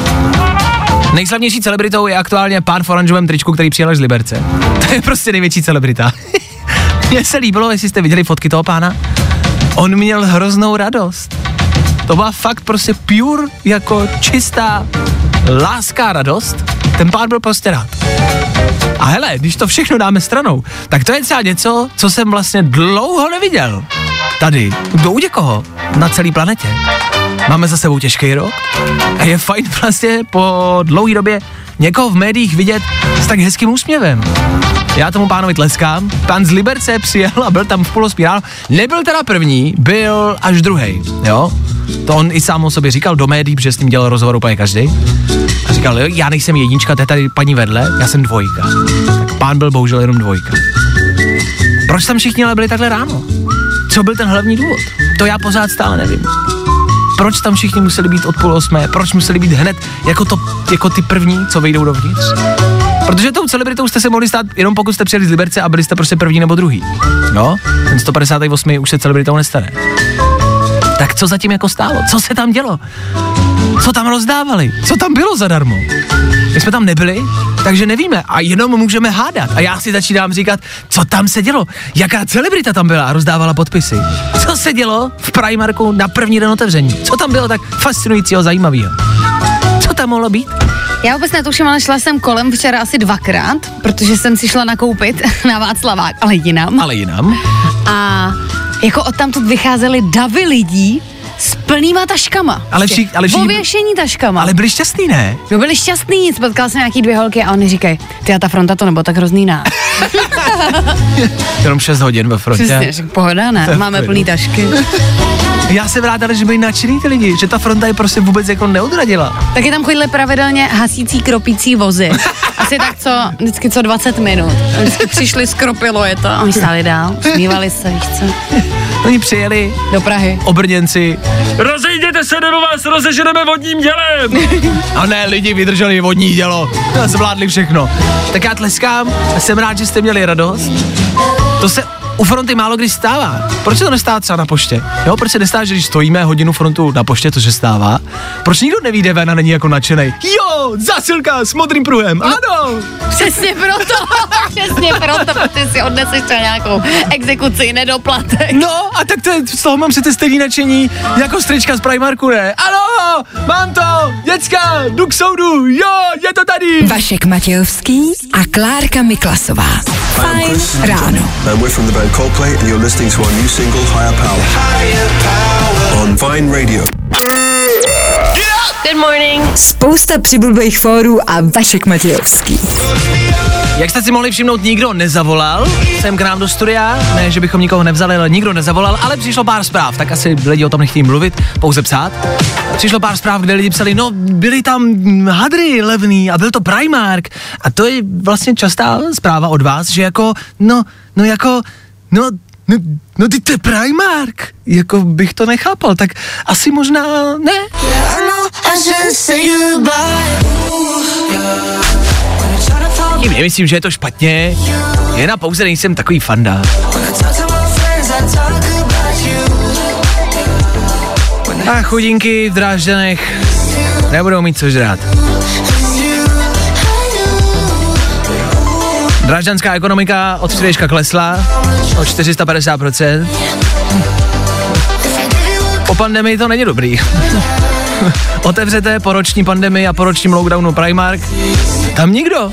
Nejslavnější celebritou je aktuálně pán v oranžovém tričku, který přijel z Liberce. To je prostě největší celebrita. Mně se líbilo, jestli jste viděli fotky toho pána. On měl hroznou radost. To byla fakt prostě pure, jako čistá láska a radost. Ten pán byl prostě rád. A hele, když to všechno dáme stranou, tak to je třeba něco, co jsem vlastně dlouho neviděl. Tady, kdo u někoho, na celé planetě. Máme za sebou těžký rok a je fajn vlastně po dlouhé době někoho v médiích vidět s tak hezkým úsměvem. Já tomu pánovi tleskám. Pán z Liberce přijel a byl tam v ráno. Nebyl teda první, byl až druhý, jo? To on i sám o sobě říkal do médií, protože s tím dělal rozhovor úplně každý. A říkal, jo, já nejsem jednička, to je tady paní vedle, já jsem dvojka. Tak pán byl bohužel jenom dvojka. Proč tam všichni ale byli takhle ráno? Co byl ten hlavní důvod? To já pořád stále nevím. Proč tam všichni museli být od půl osmé? Proč museli být hned jako, to, jako ty první, co vejdou dovnitř? Protože tou celebritou jste se mohli stát jenom pokud jste přijeli z Liberce a byli jste prostě první nebo druhý. No, ten 158 už se celebritou nestane. Tak co zatím jako stálo? Co se tam dělo? Co tam rozdávali? Co tam bylo zadarmo? My jsme tam nebyli, takže nevíme a jenom můžeme hádat. A já si začínám říkat, co tam se dělo? Jaká celebrita tam byla a rozdávala podpisy? Co se dělo v Primarku na první den otevření? Co tam bylo tak fascinujícího, zajímavého? Co tam mohlo být? Já vůbec netuším, ale šla jsem kolem včera asi dvakrát, protože jsem si šla nakoupit na Václavák, ale jinam. Ale jinam. A jako odtamtud vycházely davy lidí s plnýma taškama. Ale vši- ale všichni- Pověšení taškama. Ale byli šťastný, ne? No byli šťastný, spotkala jsem nějaký dvě holky a oni říkají, ty a ta fronta to nebo tak hrozný ná. Jenom 6 hodin ve frontě. Přesně, že pohoda, ne? Máme plný tašky. Já jsem rád, ale že byli nadšený ty lidi, že ta fronta je prostě vůbec jako neodradila. Taky tam chodily pravidelně hasící kropící vozy. Asi tak co, vždycky co 20 minut. Vždycky přišli, skropilo je to a oni stáli dál, smívali se, víš co, Oni přijeli, do Prahy. obrněnci. Rozejděte se, nebo vás rozeženeme vodním dělem. A ne, lidi vydrželi vodní dělo. A Zvládli všechno. Tak já tleskám a jsem rád, že jste měli radost. To se u fronty málo kdy stává. Proč se to nestává třeba na poště? Jo, proč se nestává, že když stojíme hodinu frontu na poště, to se stává, proč nikdo nevíde ven a není jako nadšenej? Jo, zasilka s modrým pruhem, ano! Přesně proto, přesně proto, protože si odneseš třeba nějakou exekuci, nedoplatek. No, a tak to je, z toho mám přece stejný nadšení jako strička z Primarku, ne? Ano, mám to, děcka, jdu k soudu, jo, je to tady. Vašek Matějovský a Klárka Miklasová. Fajn ráno. And Coldplay, and you're listening to our new single Higher Power. On Vine Radio. Good morning. Spousta přibulbých fórů a Vašek Matějovský. Jak jste si mohli všimnout, nikdo nezavolal sem k nám do studia, ne, že bychom nikoho nevzali, ale nikdo nezavolal, ale přišlo pár zpráv, tak asi lidi o tom nechtějí mluvit, pouze psát. Přišlo pár zpráv, kde lidi psali, no byly tam hadry levný a byl to Primark a to je vlastně častá zpráva od vás, že jako, no, no jako, no, no, no ty to je Primark, jako bych to nechápal, tak asi možná ne. Tím nemyslím, že je to špatně, jen a pouze nejsem takový fanda. A chudinky v Drážďanech nebudou mít co žrát. Drážďanská ekonomika od včerejška klesla o 450%. Po pandemii to není dobrý. otevřete po roční pandemii a po ročním lockdownu Primark, tam nikdo.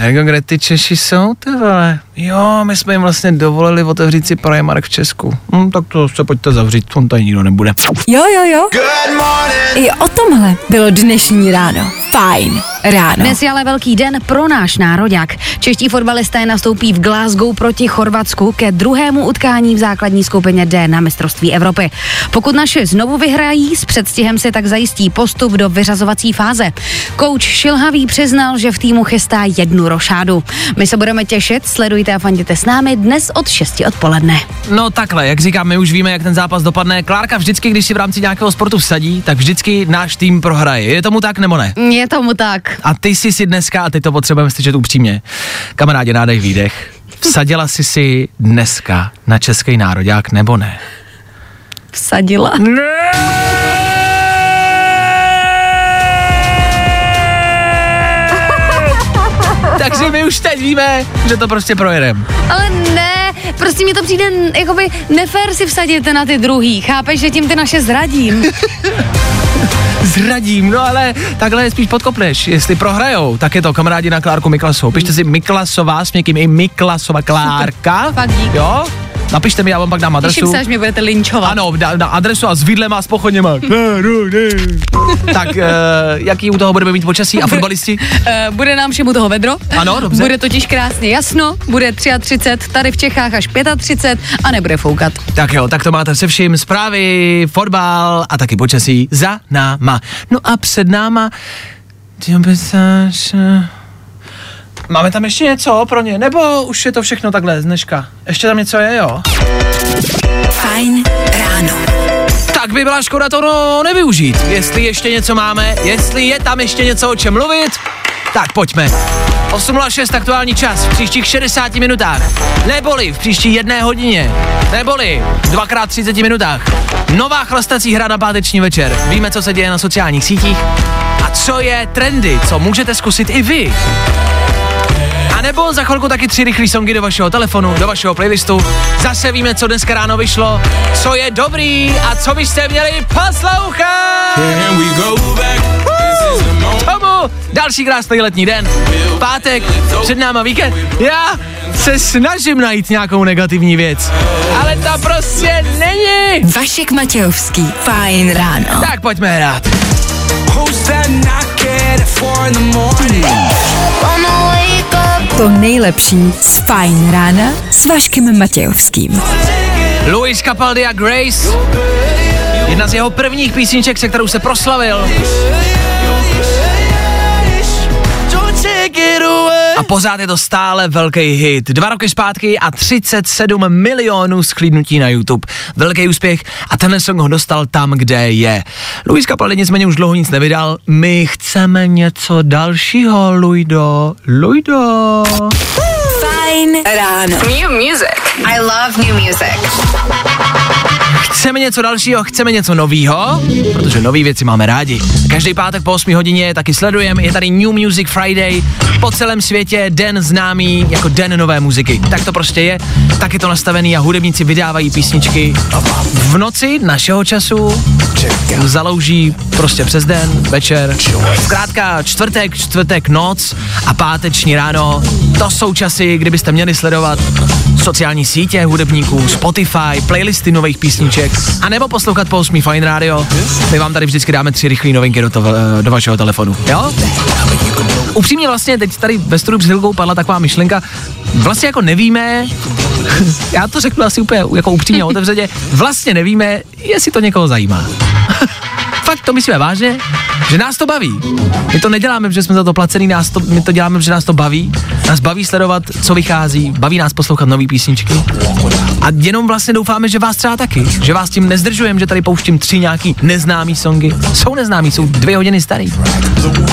Jako kde ty Češi jsou, ty vole? Jo, my jsme jim vlastně dovolili otevřít si Primark v Česku. Hm, tak to se pojďte zavřít, on tady nikdo nebude. Jo, jo, jo. I o tomhle bylo dnešní ráno. Fajn ráno. Dnes je ale velký den pro náš nároďák. Čeští fotbalisté nastoupí v Glasgow proti Chorvatsku ke druhému utkání v základní skupině D na mistrovství Evropy. Pokud naše znovu vyhrají, s předstihem si tak zajistí postup do vyřazovací fáze. Kouč Šilhavý přiznal, že v týmu chystá jednu rošádu. My se budeme těšit, sledujte a fanděte s námi dnes od 6 odpoledne. No takhle, jak říkám, my už víme, jak ten zápas dopadne. Klárka vždycky, když si v rámci nějakého sportu vsadí, tak vždycky náš tým prohraje. Je tomu tak nebo ne? Je tomu tak. A ty jsi si dneska, a teď to potřebujeme slyšet upřímně, kamarádi, nádej výdech, vsadila jsi si dneska na český nároďák nebo ne? Vsadila. Takže my už teď víme, že to prostě projedeme. Ale ne, prostě mi to přijde jakoby nefér si vsadit na ty druhý. Chápeš, že tím ty naše zradím? Zradím, no ale takhle je spíš podkopneš. Jestli prohrajou, tak je to kamarádi na Klárku Miklasovou. Pište si Miklasová s někým i Miklasova Klárka. Fakt dík. Jo? Napište mi, já vám pak dám adresu. Těším se, až mě budete linčovat. Ano, na, na adresu a s vidlem a s pochodněma. tak, uh, jaký u toho budeme mít počasí a fotbalisti? Uh, bude nám všemu toho vedro. Ano, dobře. Bude totiž krásně jasno, bude 33, tady v Čechách až 35 a nebude foukat. Tak jo, tak to máte se vším. Zprávy, fotbal a taky počasí za náma. No a před náma... Máme tam ještě něco pro ně? Nebo už je to všechno takhle z dneška? Ještě tam něco je, jo? Fajn ráno. Tak by byla škoda to no, nevyužít. Jestli ještě něco máme, jestli je tam ještě něco o čem mluvit, tak pojďme. 8.06 aktuální čas v příštích 60 minutách. Neboli v příští jedné hodině. Neboli dvakrát 30 minutách. Nová chlastací hra na páteční večer. Víme, co se děje na sociálních sítích a co je trendy, co můžete zkusit i vy. Nebo za chvilku taky tři rychlé songy do vašeho telefonu, do vašeho playlistu. Zase víme, co dneska ráno vyšlo, co je dobrý a co byste měli poslouchat. Tomu další krásný letní den. Pátek, před náma víkend. Já se snažím najít nějakou negativní věc, ale ta prostě není. Vašek Matějovský. Fajn ráno. Tak pojďme hrát. To nejlepší z Fajn rána s Vaškem Matějovským. Luis Capaldi a Grace. Jedna z jeho prvních písniček, se kterou se proslavil. A pořád je to stále velký hit. Dva roky zpátky a 37 milionů sklídnutí na YouTube. Velký úspěch a tenhle song ho dostal tam, kde je. Luis Capaldi nicméně už dlouho nic nevydal. My chceme něco dalšího, Luido. Luido. Fajn ráno. New music. I love new music. Chceme něco dalšího, chceme něco novýho, protože nové věci máme rádi. Každý pátek po 8 hodině taky sledujeme, je tady New Music Friday, po celém světě den známý jako den nové muziky. Tak to prostě je, tak je to nastavený a hudebníci vydávají písničky v noci našeho času, zalouží prostě přes den, večer. Zkrátka čtvrtek, čtvrtek noc a páteční ráno, to jsou časy, kdybyste měli sledovat sociální sítě hudebníků, Spotify, playlisty nových písniček, a nebo poslouchat po 8 Fine Radio. My vám tady vždycky dáme tři rychlé novinky do, to, do vašeho telefonu, jo? Upřímně vlastně teď tady ve studiu před chvilkou padla taková myšlenka, vlastně jako nevíme, já to řeknu asi úplně jako upřímně otevřeně, vlastně nevíme, jestli to někoho zajímá. Fakt to myslíme vážně, že nás to baví. My to neděláme, že jsme za to placený, nás to, my to děláme, že nás to baví. Nás baví sledovat, co vychází, baví nás poslouchat nové písničky. A jenom vlastně doufáme, že vás třeba taky, že vás tím nezdržujeme, že tady pouštím tři nějaký neznámý songy. Jsou neznámý, jsou dvě hodiny starý.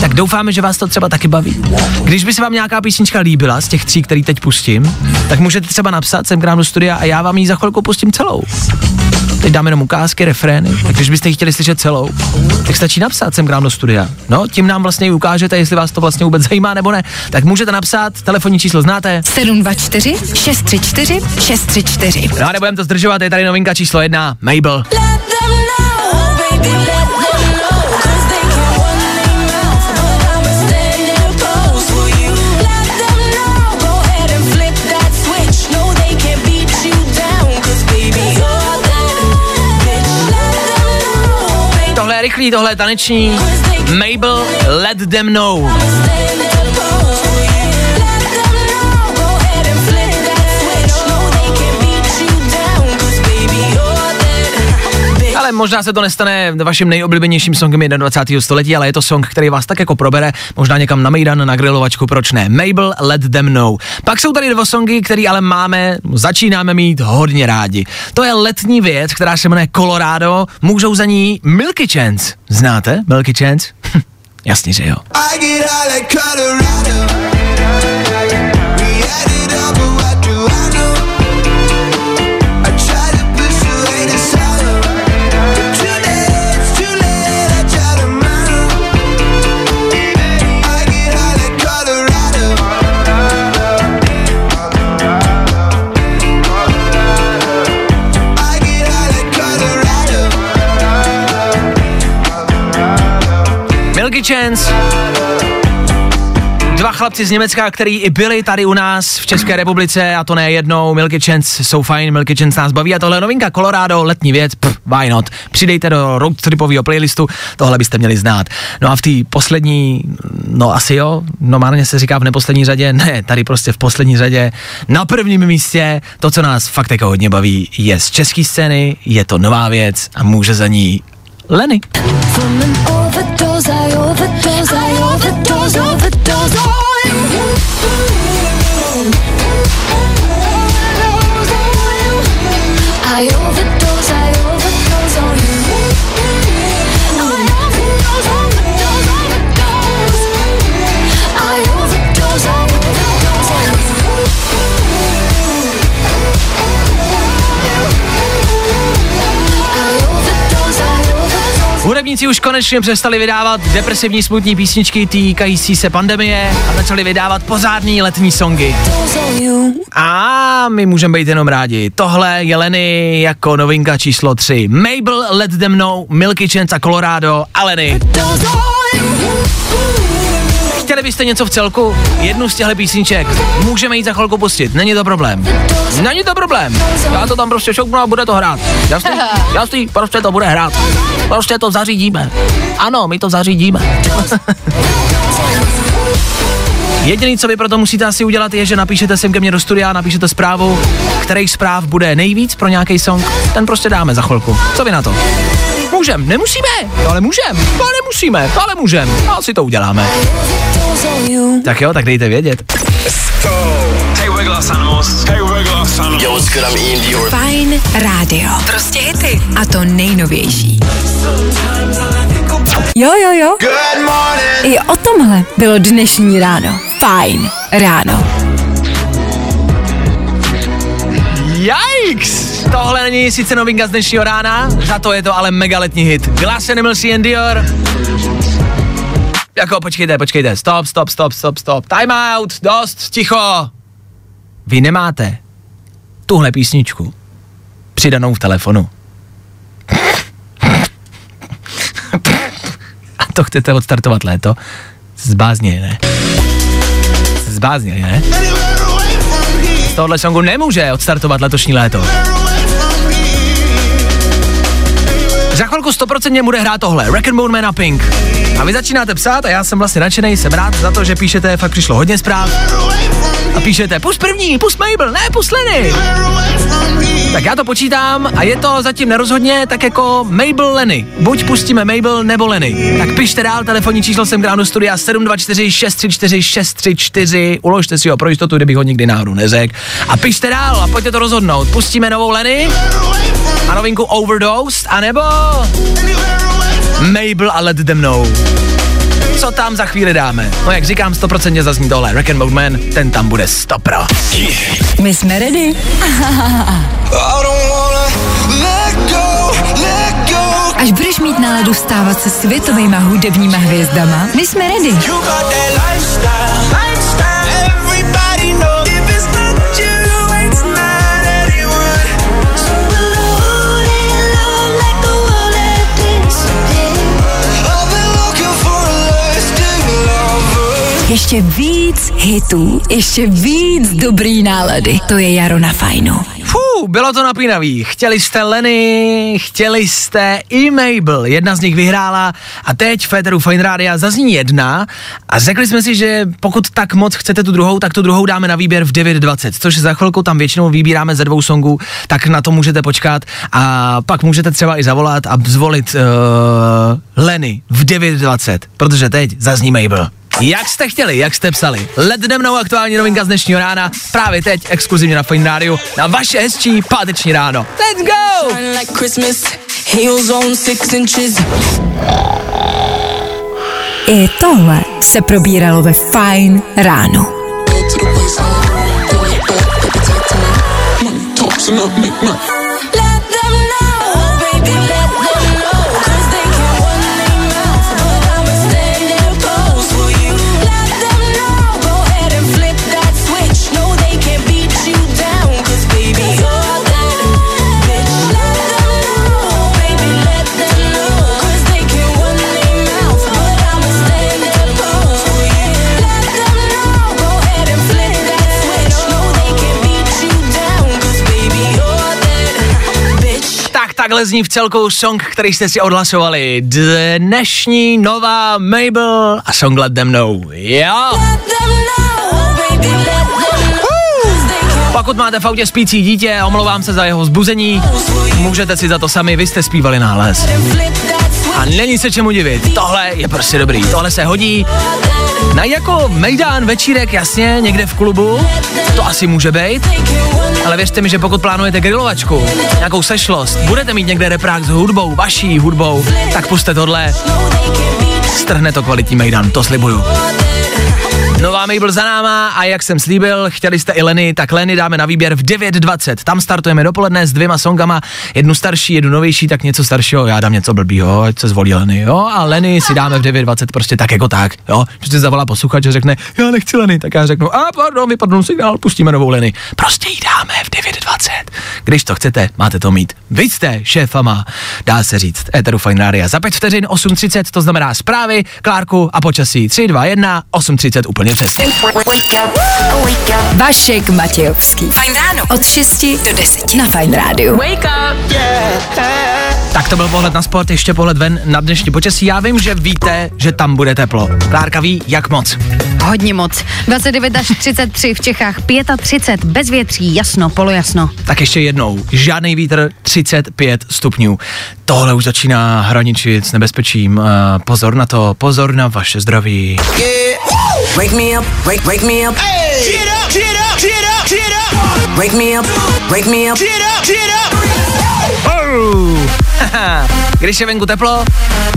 Tak doufáme, že vás to třeba taky baví. Když by se vám nějaká písnička líbila z těch tří, který teď pustím, tak můžete třeba napsat sem k nám do studia a já vám ji za chvilku pustím celou. Teď dáme jenom ukázky, refrény. A když byste chtěli slyšet celou, tak stačí napsat sem k nám do studia. No, tím nám vlastně i ukážete, jestli vás to vlastně vůbec zajímá nebo ne. Tak můžete napsat, telefonní číslo znáte. 724 634 634. No a nebudeme to zdržovat, je tady novinka číslo jedna, Mabel. Tohle rychlý, tohle taneční. Mabel, let them know. Možná se to nestane vaším nejoblíbenějším songem 21. století, ale je to song, který vás tak jako probere, možná někam na Mejdan, na grilovačku, proč ne. Mabel, Let Them Know. Pak jsou tady dva songy, které ale máme, začínáme mít hodně rádi. To je letní věc, která se jmenuje Colorado, můžou za ní Milky Chance. Znáte Milky Chance? Jasně, že jo. I get Colorado. Milky Chance. Dva chlapci z Německa, který i byli tady u nás v České republice a to ne jednou. Milky Chance jsou fajn, Milky Chance nás baví a tohle novinka Colorado, letní věc, pff, why not. Přidejte do road tripového playlistu, tohle byste měli znát. No a v té poslední, no asi jo, normálně se říká v neposlední řadě, ne, tady prostě v poslední řadě, na prvním místě, to, co nás fakt jako hodně baví, je z české scény, je to nová věc a může za ní Lenny. Overdose, I overdose, I overdose, overdose oh, on you. Hudebníci už konečně přestali vydávat depresivní smutní písničky týkající se pandemie a začali vydávat pořádný letní songy. A my můžeme být jenom rádi. Tohle je Lenny jako novinka číslo 3. Mabel, Let Them Know, Milky Chance a Colorado a Lenny. Chtěli byste něco v celku? Jednu z těchto písniček můžeme jít za chvilku pustit, není to problém. Není to problém. Já to tam prostě šouknu a bude to hrát. Jasný? Jasný, prostě to bude hrát. Prostě to zařídíme. Ano, my to zařídíme. Jediný, co vy proto musíte asi udělat, je, že napíšete sem ke mně do studia, napíšete zprávu, který zpráv bude nejvíc pro nějaký song, ten prostě dáme za chvilku. Co vy na to? Můžem, nemusíme, ale můžem, ale nemusíme, ale můžem, no si to uděláme. Tak jo, tak dejte vědět. Fajn rádio. Prostě hity. A to nejnovější. Jo, jo, jo. Good morning. I o tomhle bylo dnešní ráno. Fajn ráno. Yikes! Tohle není sice novinka z dnešního rána, za to je to ale mega letní hit. Glass Animals and Dior. Jako, počkejte, počkejte, stop, stop, stop, stop, stop, time out, dost, ticho. Vy nemáte tuhle písničku přidanou v telefonu. A to chcete odstartovat léto? Zbázně, ne? Zbázně, ne? Tohohle songu nemůže odstartovat letošní léto. Za chvilku 100% bude hrát tohle, Rack and Bone Man a Pink. A vy začínáte psát a já jsem vlastně nadšený, jsem rád za to, že píšete, fakt přišlo hodně zpráv. A píšete, pust první, pust Mabel, ne, pust Lenny. Tak já to počítám a je to zatím nerozhodně tak jako Mabel Lenny. Buď pustíme Mabel nebo Lenny. Tak pište dál, telefonní číslo jsem do studia 724 634 634. Uložte si ho pro jistotu, kdybych ho nikdy náhodou nezek. A pište dál a pojďte to rozhodnout. Pustíme novou Lenny a novinku Overdosed, anebo Mabel a Let Them Know. Co tam za chvíli dáme? No jak říkám, 100% zazní tohle. Rock and Man, ten tam bude 100 pro. My jsme ready. Až budeš mít náladu stávat se světovýma hudebníma hvězdama, my jsme ready. Ještě víc hitů, ještě víc dobrý nálady. To je Jaro na fajnu. Fú, bylo to napínavý. Chtěli jste Lenny, chtěli jste i Mabel. Jedna z nich vyhrála a teď v Féteru Fine Rádia zazní jedna a řekli jsme si, že pokud tak moc chcete tu druhou, tak tu druhou dáme na výběr v 9.20, což za chvilku tam většinou vybíráme ze dvou songů, tak na to můžete počkat a pak můžete třeba i zavolat a zvolit uh, Lenny v 9.20, protože teď zazní Mabel. Jak jste chtěli, jak jste psali. Let jdem mnou aktuální novinka z dnešního rána, právě teď exkluzivně na Fine Radio, na vaše hezčí páteční ráno. Let's go! like Christmas. Heels on six inches. I tohle se probíralo ve Fine ráno. Let takhle zní v celku song, který jste si odhlasovali. Dnešní nová Mabel a song Let Them Know. Jo. Let them know, Pokud máte v autě spící dítě, omlouvám se za jeho zbuzení, můžete si za to sami, vy jste zpívali nález. A není se čemu divit, tohle je prostě dobrý, tohle se hodí. Na jako mejdán večírek, jasně, někde v klubu, to asi může být, ale věřte mi, že pokud plánujete grilovačku, nějakou sešlost, budete mít někde reprák s hudbou, vaší hudbou, tak puste tohle, strhne to kvalitní mejdan, to slibuju. Nová Mabel za náma a jak jsem slíbil, chtěli jste i Leny, tak Leny dáme na výběr v 9.20. Tam startujeme dopoledne s dvěma songama, jednu starší, jednu novější, tak něco staršího, já dám něco blbýho, ať se zvolí Leny, jo, a Leny si dáme v 9.20 prostě tak jako tak, jo, si zavolá posluchač a řekne, já nechci Leny, tak já řeknu, a pardon, vypadnul signál, pustíme novou Leny. Prostě ji dáme v 9.20. Když to chcete, máte to mít. Vy jste šéfama, dá se říct, Eteru Fine Radio. Za pět vteřin 8.30, to znamená zprávy, Klárku a počasí 3, 2, 1, 8.30 úplně přesně. Vašek Matějovský. Fajn ráno. Od 6 do 10 na Fajn rádiu. Wake up. Tak to byl pohled na sport, ještě pohled ven na dnešní počasí. Já vím, že víte, že tam bude teplo. Klárka ví, jak moc. Hodně moc. 29 až 33 v Čechách, 35 bez větří, jasno, polojasno. Tak ještě jednou, žádný vítr, 35 stupňů. Tohle už začíná hraničit s nebezpečím. Uh, pozor na to, pozor na vaše zdraví. Wake me up, wake, wake me up. Get up, get up, get up, get up. Wake me up, wake me up. Get up, get up. Oh. Když je venku teplo,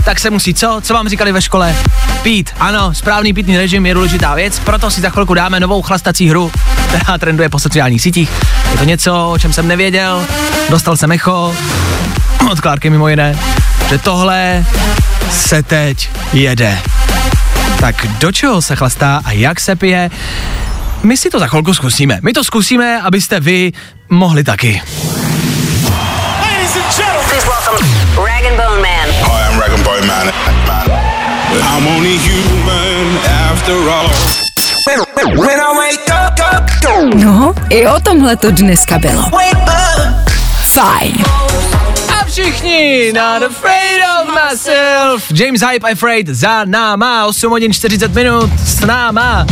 tak se musí co? Co vám říkali ve škole? Pít. Ano, správný pitný režim je důležitá věc, proto si za chvilku dáme novou chlastací hru, která trenduje po sociálních sítích. Je to něco, o čem jsem nevěděl, dostal jsem echo, od Klárky mimo jiné, že tohle se teď jede. Tak do čeho se chlastá a jak se pije? My si to za chvilku zkusíme. My to zkusíme, abyste vy mohli taky. I'm only human after all. No, i o tomhle to dneska bylo. Fajn. Všichni, not afraid of myself. James Hype Afraid za náma, 8 hodin 40 minut s náma.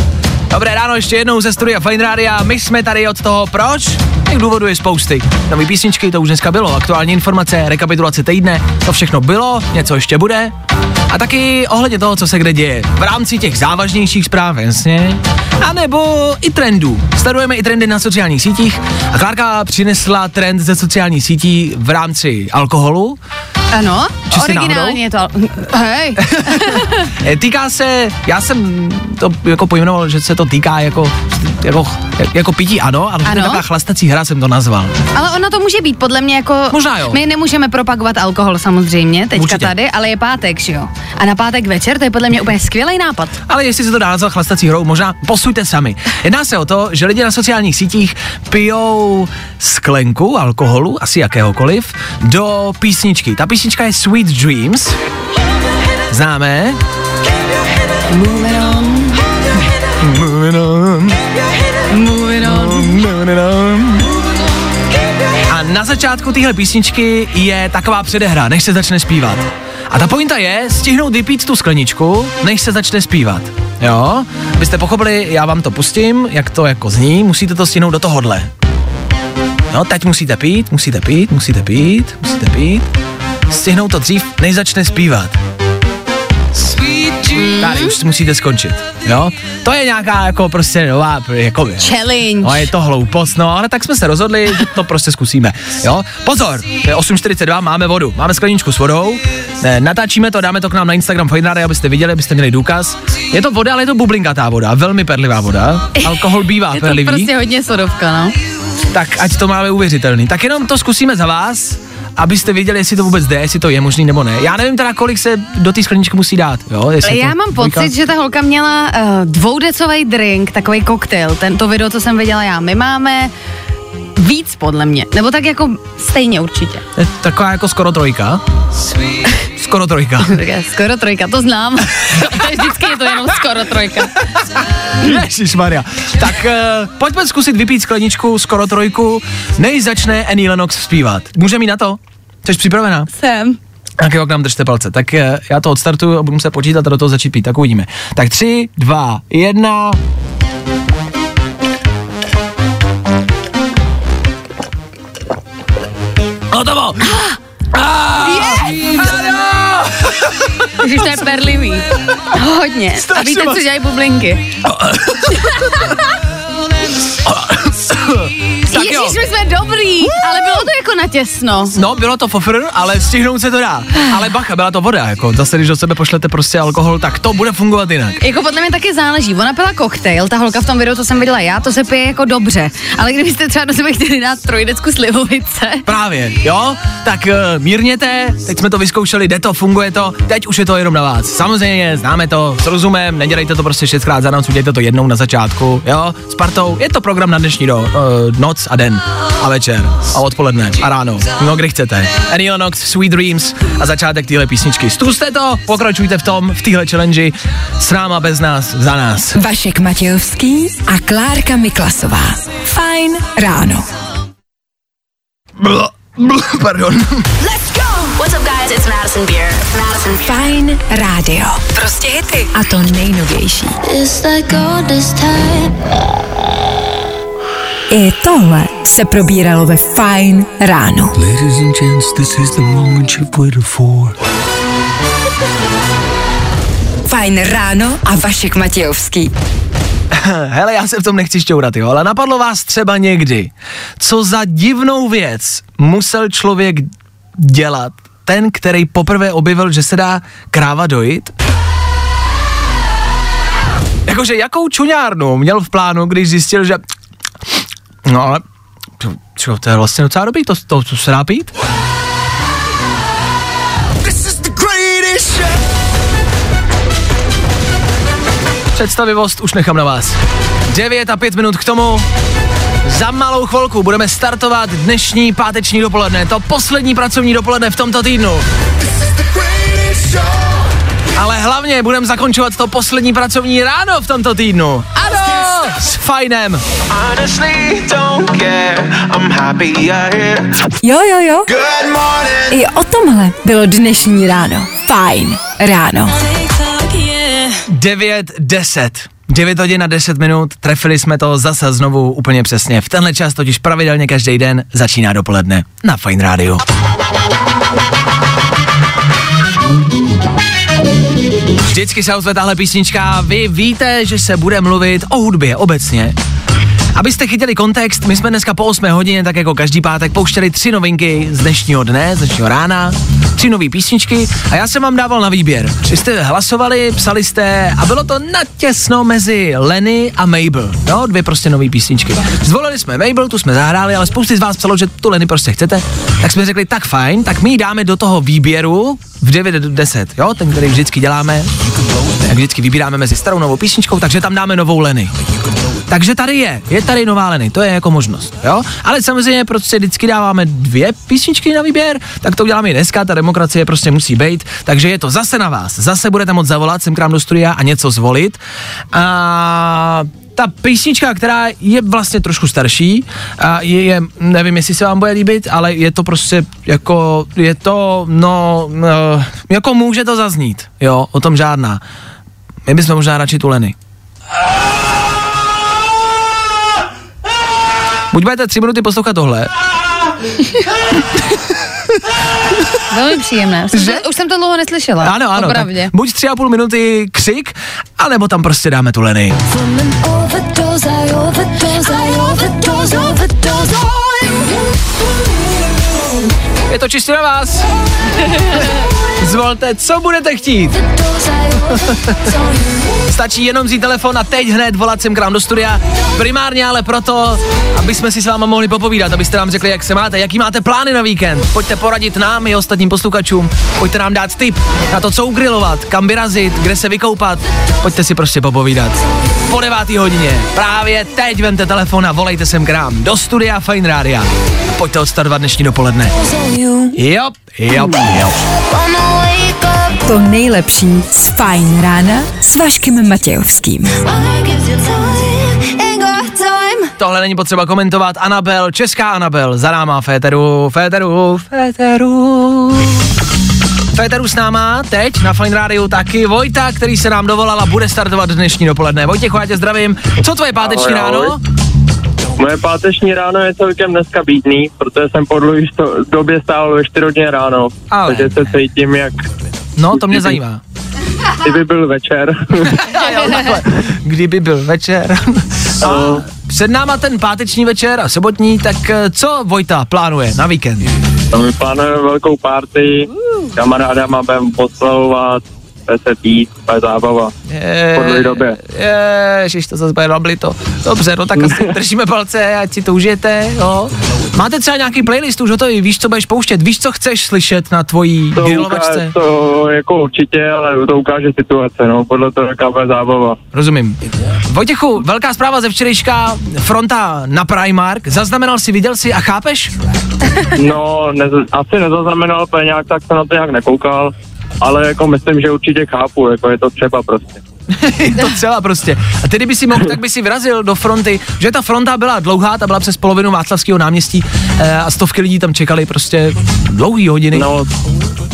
Dobré ráno ještě jednou ze studia Fine Rádia. My jsme tady od toho, proč? Těch důvodů je spousty. Nový písničky, to už dneska bylo. Aktuální informace, rekapitulace týdne, to všechno bylo, něco ještě bude. A taky ohledně toho, co se kde děje. V rámci těch závažnějších zpráv, jasně. A nebo i trendů. Sledujeme i trendy na sociálních sítích. A Klárka přinesla trend ze sociálních sítí v rámci alkoholu. Ano, Čistě originálně je to. Hej, Eh, Týká se, já jsem to jako pojmenoval, že se to týká jako, jako, jako pití, ano, ale ano? Ano. taková chlastací hra jsem to nazval. ale ono to může být podle mě jako... Možná jo. My nemůžeme propagovat alkohol samozřejmě, teďka Určitě. tady, ale je pátek, že jo? A na pátek večer to je podle mě úplně skvělý nápad. Ale jestli se to dá nazvat chlastací hrou, možná posuďte sami. Jedná se o to, že lidi na sociálních sítích pijou sklenku alkoholu, asi jakéhokoliv, do písničky. Ta písnička je Sweet Dreams. Známe? Moving on. Moving on. A na začátku téhle písničky je taková předehra, než se začne zpívat. A ta pointa je stihnout vypít tu skleničku, než se začne zpívat. Jo? Abyste pochopili, já vám to pustím, jak to jako zní, musíte to stihnout do tohohle. No, teď musíte pít, musíte pít, musíte pít, musíte pít. Stihnout to dřív, než začne zpívat. Tady už musíte skončit, jo? To je nějaká jako prostě nová, jako Challenge. No je to hloupost, no ale tak jsme se rozhodli, že to prostě zkusíme, jo? Pozor, je 8.42, máme vodu, máme skleničku s vodou, ne, natáčíme to, dáme to k nám na Instagram Radio, abyste viděli, abyste měli důkaz. Je to voda, ale je to bublinkatá voda, velmi perlivá voda, alkohol bývá Je to perlivý, prostě hodně sodovka, no. tak ať to máme uvěřitelný. Tak jenom to zkusíme za vás, abyste věděli, jestli to vůbec jde, jestli to je možný nebo ne. Já nevím teda, kolik se do té skleničky musí dát, jo? Jestli je Já to mám dvojka. pocit, že ta holka měla uh, dvoudecový drink, takový koktejl, tento video, co jsem viděla já. My máme víc podle mě, nebo tak jako stejně určitě. Je taková jako skoro trojka. Skoro trojka. Skoro trojka, to znám. to je vždycky je to jenom skoro trojka. Maria. Tak uh, pojďme zkusit vypít skleničku skoro trojku, než začne Annie Lennox zpívat. Můžeme jít na to? Jsi připravená? Jsem. Tak jo, k nám držte palce. Tak uh, já to odstartuju a budu se počítat a do toho začít pít. Tak uvidíme. Tak tři, dva, jedna. Hotovo! Ježiš, to je perlivý. Hodně. A víte, co dělají bublinky? Ježiš, my jsme dobrý, ale bylo to jako natěsno. No, bylo to fofr, ale stihnout se to dá. Ale bacha, byla to voda, jako zase, když do sebe pošlete prostě alkohol, tak to bude fungovat jinak. Jako podle mě taky záleží. Ona pila koktejl, ta holka v tom videu, co jsem viděla já, to se pije jako dobře. Ale kdybyste třeba do sebe chtěli dát trojdecku slivovice, Právě, jo? Tak uh, mírněte, teď jsme to vyzkoušeli, jde to, funguje to, teď už je to jenom na vás. Samozřejmě, známe to, s rozumem, nedělejte to prostě šestkrát za noc, udělejte to jednou na začátku, jo? S partou, je to program na dnešní do, uh, noc a den a večer a odpoledne a ráno, no kdy chcete. Annie Lennox, Sweet Dreams a začátek téhle písničky. Zkuste to, pokračujte v tom, v téhle challenge, s náma, bez nás, za nás. Vašek Matějovský a Klárka Miklasová. Fajn ráno. Bl- bl- Pardon. Let's go! What's up, guys? It's Madison Beer. Madison Beer. Fajn rádio. Prostě hity. A to nejnovější. It's like all this time. I tohle se probíralo ve Fajn ráno. Ladies and gents, this is the moment you've waited for. Fajn ráno a Vašek Matějovský. Hele, já se v tom nechci šťourat, jo, ale napadlo vás třeba někdy, co za divnou věc musel člověk dělat, ten, který poprvé objevil, že se dá kráva dojít? Jakože jakou čuňárnu měl v plánu, když zjistil, že... No ale... Čo, to je vlastně docela dobrý, to, to, to se dá pít? Představivost už nechám na vás. 9 a 5 minut k tomu. Za malou chvilku budeme startovat dnešní páteční dopoledne. To poslední pracovní dopoledne v tomto týdnu. Ale hlavně budeme zakončovat to poslední pracovní ráno v tomto týdnu. Ano! S fajnem. Jo, jo, jo. I o tomhle bylo dnešní ráno. Fajn ráno. 9, 10. 9 hodin a 10 minut, trefili jsme to zase znovu úplně přesně. V tenhle čas totiž pravidelně každý den začíná dopoledne na Fine Radio. Vždycky se ozve tahle písnička, vy víte, že se bude mluvit o hudbě obecně. Abyste chytili kontext, my jsme dneska po 8 hodině, tak jako každý pátek, pouštěli tři novinky z dnešního dne, z dnešního rána, tři nové písničky a já jsem vám dával na výběr. Vy jste hlasovali, psali jste a bylo to natěsno mezi Lenny a Mabel. No, dvě prostě nové písničky. Zvolili jsme Mabel, tu jsme zahráli, ale spousty z vás psalo, že tu Lenny prostě chcete. Tak jsme řekli, tak fajn, tak my ji dáme do toho výběru v 9 do 10, jo, ten, který vždycky děláme. Jak vždycky vybíráme mezi starou novou písničkou, takže tam dáme novou Lenny. Takže tady je, je tady nová Leny, to je jako možnost, jo? Ale samozřejmě prostě vždycky dáváme dvě písničky na výběr, tak to uděláme i dneska, ta demokracie prostě musí být, takže je to zase na vás, zase budete moct zavolat sem k nám do studia a něco zvolit. A ta písnička, která je vlastně trošku starší, a je, je, nevím, jestli se vám bude líbit, ale je to prostě jako, je to, no, no jako může to zaznít, jo, o tom žádná. My bychom možná radši tu Leny. Buď budete tři minuty poslouchat tohle, Velmi příjemné. Už jsem, Že? to, už jsem to dlouho neslyšela. ano, ano, tak Opravdě. buď tři a půl minuty křik, anebo tam prostě dáme tu Leny. Overdose, I overdose, I overdose, overdose on you. Je to čistě na vás. Zvolte, co budete chtít. Stačí jenom vzít telefon a teď hned volat sem k nám do studia. Primárně ale proto, aby jsme si s váma mohli popovídat, abyste nám řekli, jak se máte, jaký máte plány na víkend. Pojďte poradit nám i ostatním posluchačům. Pojďte nám dát tip na to, co ugrilovat, kam vyrazit, kde se vykoupat. Pojďte si prostě popovídat. Po devátý hodině. Právě teď vemte telefon a volejte sem k nám do studia Fine Rádia. Pojďte odstartovat dnešní dopoledne. Jo, jo, jo. To nejlepší z Fajn rána s Vaškem Matějovským. Tohle není potřeba komentovat. Anabel, česká Anabel, za náma Féteru, Féteru, Féteru. Féteru s náma teď na Fine Radio taky Vojta, který se nám dovolal a bude startovat dnešní dopoledne. Vojtěchu, já tě zdravím. Co tvoje páteční Ahoj, ahoj. ráno? Moje páteční ráno je celkem dneska bídný, protože jsem po dlouhé době stál ve 4 hodin ráno, Ale. takže se cítím jak No, to mě zajímá. Kdyby byl večer. Kdyby byl večer. A před náma ten páteční večer a sobotní, tak eh, co Vojta plánuje na víkend? To mi plánujeme velkou party, kamarádama budeme poslavovat, bude se pít, bude zábava. Po dlouhé době. Ježiš, to zase bude to. Dobře, no tak asi držíme palce, ať si to užijete, jo. Máte třeba nějaký playlist už hotový, víš, co budeš pouštět, víš, co chceš slyšet na tvojí To grilovačce? ukáže, to jako určitě, ale to ukáže situace, no, podle toho, jaká bude zábava. Rozumím. Vojtěchu, velká zpráva ze včerejška, fronta na Primark, zaznamenal si, viděl si a chápeš? No, nez, asi nezaznamenal, úplně nějak tak jsem na to nějak nekoukal, ale jako myslím, že určitě chápu, jako je to třeba prostě. To celá prostě. A tedy by si mohl, tak by si vyrazil do fronty, že ta fronta byla dlouhá, ta byla přes polovinu Václavského náměstí eh, a stovky lidí tam čekali prostě dlouhý hodiny. No,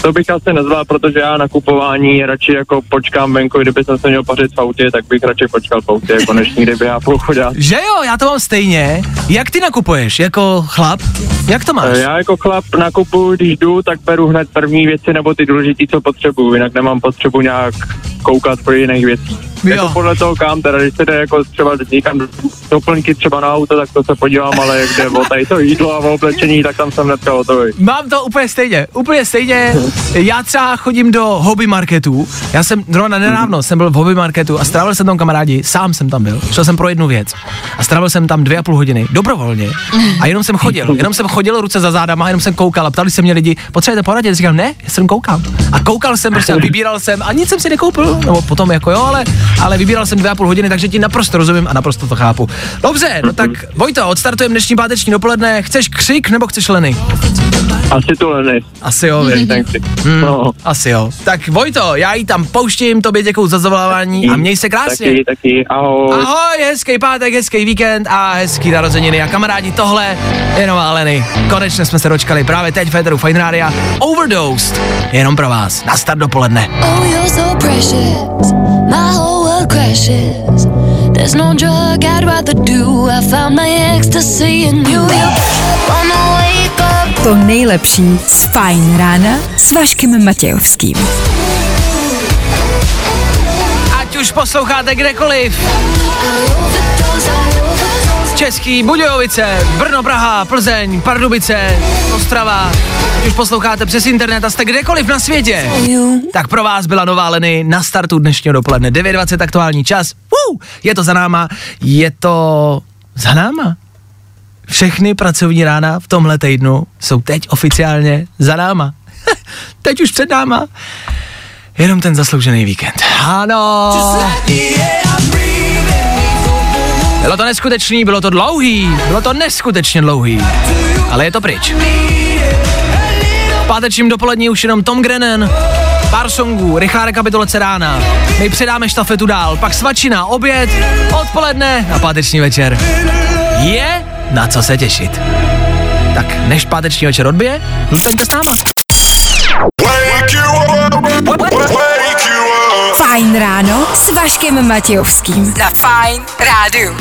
to bych asi nezval, protože já na kupování radši jako počkám venku, kdyby jsem se měl pařit v autě, tak bych radši počkal v autě, jako než kdyby já půl chodil. Že jo, já to mám stejně. Jak ty nakupuješ jako chlap? Jak to máš? Já jako chlap nakupuju, když jdu, tak beru hned první věci nebo ty důležité, co potřebuju, jinak nemám potřebu nějak koukat po jiných věcích. Jako podle toho kam, teda když se jde jako třeba někam do- doplňky třeba na auto, tak to se podívám, ale jak jde o tady to jídlo a o oblečení, tak tam jsem hnedka hotový. Mám to úplně stejně, úplně stejně. Já třeba chodím do hobby marketů. Já jsem zrovna nedávno jsem byl v hobby marketu a strávil jsem tam kamarádi, sám jsem tam byl. Šel jsem pro jednu věc a strávil jsem tam dvě a půl hodiny, dobrovolně. A jenom jsem chodil, jenom jsem chodil ruce za zádama, jenom jsem koukal a ptali se mě lidi, potřebujete poradit? Říkám, ne, já jsem koukal. A koukal jsem prostě a vybíral jsem a nic jsem si nekoupil, nebo potom jako jo, ale, ale vybíral jsem dvě a půl hodiny, takže ti naprosto rozumím a naprosto to chápu. Dobře, no tak Vojto, odstartujeme dnešní páteční dopoledne. Chceš křik nebo chceš Leny? Asi to Leny. Asi jo, věď. Hmm, no. Asi jo. Tak Vojto, já ji tam pouštím, tobě děkuju za zavolávání a měj se krásně. Taky, taky, ahoj. Ahoj, hezký pátek, hezký víkend a hezký narozeniny a kamarádi, tohle je nová Leny. Konečně jsme se dočkali právě teď Federu Fine Radio. Overdosed, jenom pro vás, na start dopoledne. Oh, you're so precious. My whole world crashes. There's no drug I'd rather do. I found my ecstasy in you. You wanna wake up. To nejlepší z Fajn rána s Vaškem Matějovským. už posloucháte kdekoliv. Český, Budějovice, Brno, Praha, Plzeň, Pardubice, Ostrava. Ať už posloucháte přes internet a jste kdekoliv na světě. Tak pro vás byla nová Leny na startu dnešního dopoledne. 9.20 aktuální čas. Uh, je to za náma. Je to za náma. Všechny pracovní rána v tomhle týdnu jsou teď oficiálně za náma. teď už před náma. Jenom ten zasloužený víkend. Ano. Bylo to neskutečný, bylo to dlouhý, bylo to neskutečně dlouhý, ale je to pryč. Pátečním dopolední už jenom Tom Grennan, pár songů, rychlá rekapitulace rána, my předáme štafetu dál, pak svačina, oběd, odpoledne a páteční večer. Je na co se těšit. Tak než páteční večer odbije, zůstaňte s náma. Fajn ráno s Vaškem Matějovským. Na Fajn rádu.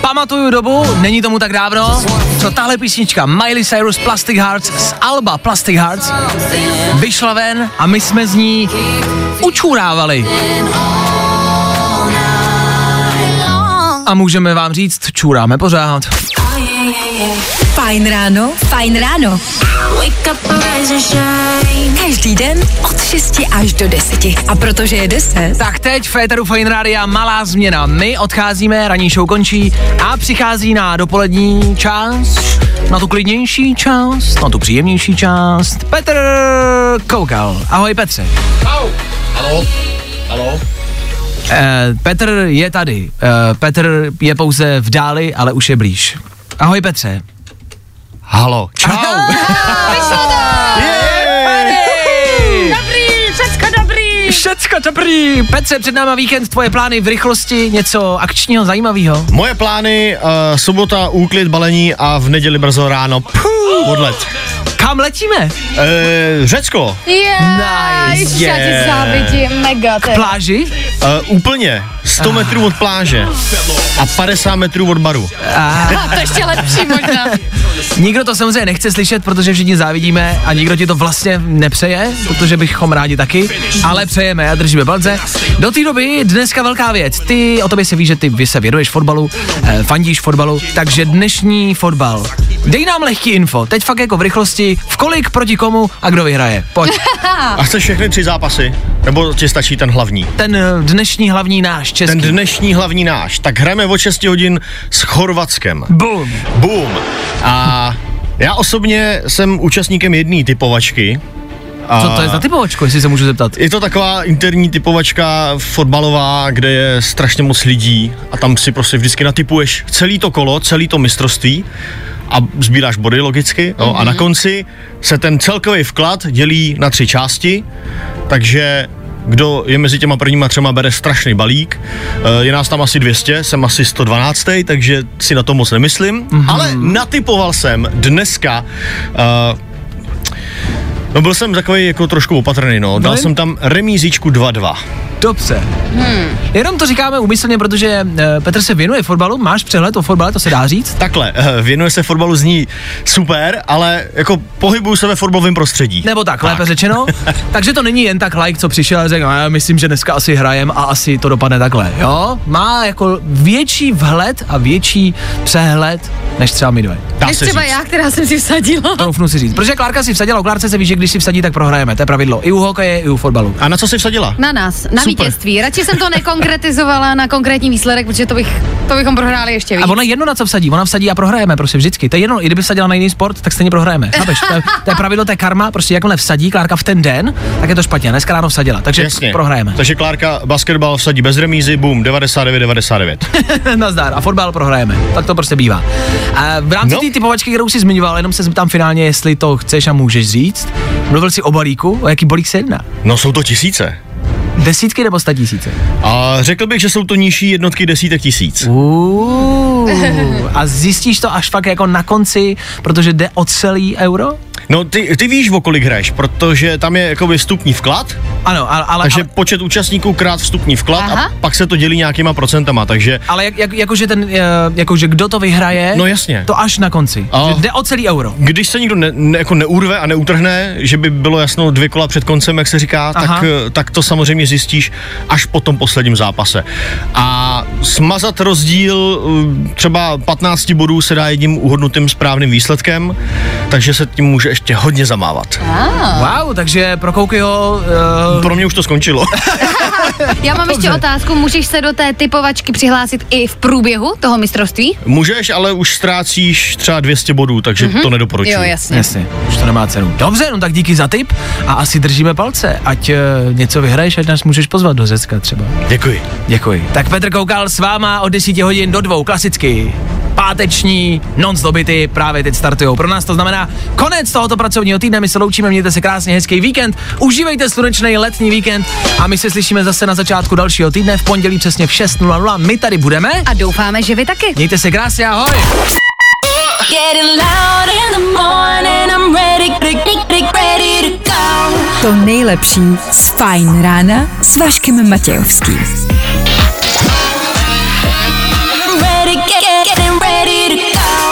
Pamatuju dobu, není tomu tak dávno, co tahle písnička Miley Cyrus Plastic Hearts z Alba Plastic Hearts vyšla ven a my jsme z ní učurávali. A můžeme vám říct, čuráme pořád. Fajn ráno, fajn ráno. Každý den od 6 až do 10. A protože je 10, Tak teď v Féteru Fine Rádia malá změna. My odcházíme, ranní show končí a přichází na dopolední část, na tu klidnější část, na tu příjemnější část. Petr Koukal. Ahoj Petře. Halo? Halo? Eh, Petr je tady. Eh, Petr je pouze v dáli, ale už je blíž. Ahoj Petře. Halo. Čau. Dobrý, všecko dobrý. Všecko dobrý. Petře, před náma víkend, tvoje plány v rychlosti, něco akčního, zajímavého. Moje plány, uh, sobota, úklid, balení a v neděli brzo ráno. Puh, odlet. Kam letíme? Uh, Řecko. Je, Nice. já ti závidím, mega. K Pláži? Uh, úplně. 100 metrů od pláže a 50 metrů od baru. A To ještě lepší možná. nikdo to samozřejmě nechce slyšet, protože všichni závidíme a nikdo ti to vlastně nepřeje, protože bychom rádi taky, ale přejeme a držíme palce. Do té doby dneska velká věc. Ty, o tobě se ví, že ty vy se věnuješ fotbalu, eh, fandíš fotbalu, takže dnešní fotbal. Dej nám lehký info, teď fakt jako v rychlosti, v kolik proti komu a kdo vyhraje. Pojď. A chceš všechny tři zápasy? Nebo ti stačí ten hlavní? Ten eh, dnešní hlavní náš český. Ten dnešní hlavní náš. Tak hrajeme od 6 hodin s Chorvatskem. Boom. Boom. A já osobně jsem účastníkem jedné typovačky. A Co to je za typovačku, jestli se můžu zeptat? Je to taková interní typovačka fotbalová, kde je strašně moc lidí a tam si prostě vždycky natypuješ celý to kolo, celý to mistrovství a sbíráš body logicky no, a na konci se ten celkový vklad dělí na tři části, takže kdo je mezi těma prvníma třema bere strašný balík. Eh, Je nás tam asi 200, jsem asi 112, takže si na to moc nemyslím, mm-hmm. ale natypoval jsem dneska uh, No byl jsem takový jako trošku opatrný, no. Dal jen- jsem tam remízičku 2-2. Dobře. Hmm. Jenom to říkáme úmyslně, protože eh, Petr se věnuje fotbalu, máš přehled o fotbale, to se dá říct? Takhle, eh, věnuje se fotbalu zní super, ale jako pohybuju se ve fotbalovém prostředí. Nebo tak, tak. lépe řečeno. Takže to není jen tak like, co přišel a řekl, "No, já myslím, že dneska asi hrajem a asi to dopadne takhle. Jo? Má jako větší vhled a větší přehled, než třeba my dva. Dá Než se třeba říct. já, která jsem si vsadila. Troufnu si říct. Protože Klárka si vsadila, u Klárce se ví, že když si vsadí, tak prohrajeme. To je pravidlo. I u hokeje, i u fotbalu. A na co jsi vsadila? Na nás, na Super. vítězství. Radši jsem to nekonkretizovala na konkrétní výsledek, protože to, bych, to bychom prohráli ještě víc. A ona jedno na co vsadí, ona vsadí a prohrajeme prostě vždycky. To je jedno, i kdyby vsadila na jiný sport, tak stejně prohrajeme. Chápeš? To, je, to je pravidlo, to je karma, prostě jakmile vsadí Klárka v ten den, tak je to špatně. Dneska ráno vsadila, takže Jasně. prohrajeme. Takže Klárka basketbal vsadí bez remízy, boom, 99-99. Nazdar. A fotbal prohrajeme. Tak to prostě bývá. A v rámci No. té typovačky, kterou jsi zmiňoval, jenom se zeptám finálně, jestli to chceš a můžeš říct. Mluvil jsi o balíku, o jaký balík se jedná? No jsou to tisíce. Desítky nebo sta tisíce? A řekl bych, že jsou to nižší jednotky desítek tisíc. Uh, a zjistíš to až fakt jako na konci, protože jde o celý euro? No ty, ty víš, o kolik hraješ, protože tam je jakoby vstupní vklad. Ano, ale... ale takže ale, počet účastníků krát vstupní vklad Aha. a pak se to dělí nějakýma procentama, takže... ale jak, jak, jakože ten, eh, jakože kdo to vyhraje, No jasně. to až na konci. A- Že jde o celý euro. Když se nikdo ne, ne, jako neurve a neutrhne, že by bylo jasno dvě kola před koncem, jak se říká, Aha. tak, eh, tak to samozřejmě zjistíš až po tom posledním zápase. A smazat rozdíl eh, třeba 15 bodů se dá jedním uhodnutým správným výsledkem, takže se tím může ještě hodně zamávat. Wow, takže pro Koukyho... Uh, Pro mě už to skončilo. Já mám ještě otázku, můžeš se do té typovačky přihlásit i v průběhu toho mistrovství? Můžeš, ale už ztrácíš třeba 200 bodů, takže to nedoporučuji. Jo, jasně. Jasně, už to nemá cenu. Dobře, no tak díky za tip a asi držíme palce, ať uh, něco vyhraješ, ať nás můžeš pozvat do Řecka třeba. Děkuji. Děkuji. Tak Petr Koukal s váma od 10 hodin do dvou, klasicky. Páteční non-stop hity právě teď startují. Pro nás to znamená konec tohoto pracovního týdne. My se loučíme, mějte se krásně, hezký víkend. Užívejte slunečný letní víkend a my se slyšíme zase na začátku dalšího týdne v pondělí přesně v 6.00. My tady budeme. A doufáme, že vy taky. Mějte se krásně, ahoj. To nejlepší z Fajn rána s Vaškem Matějovským.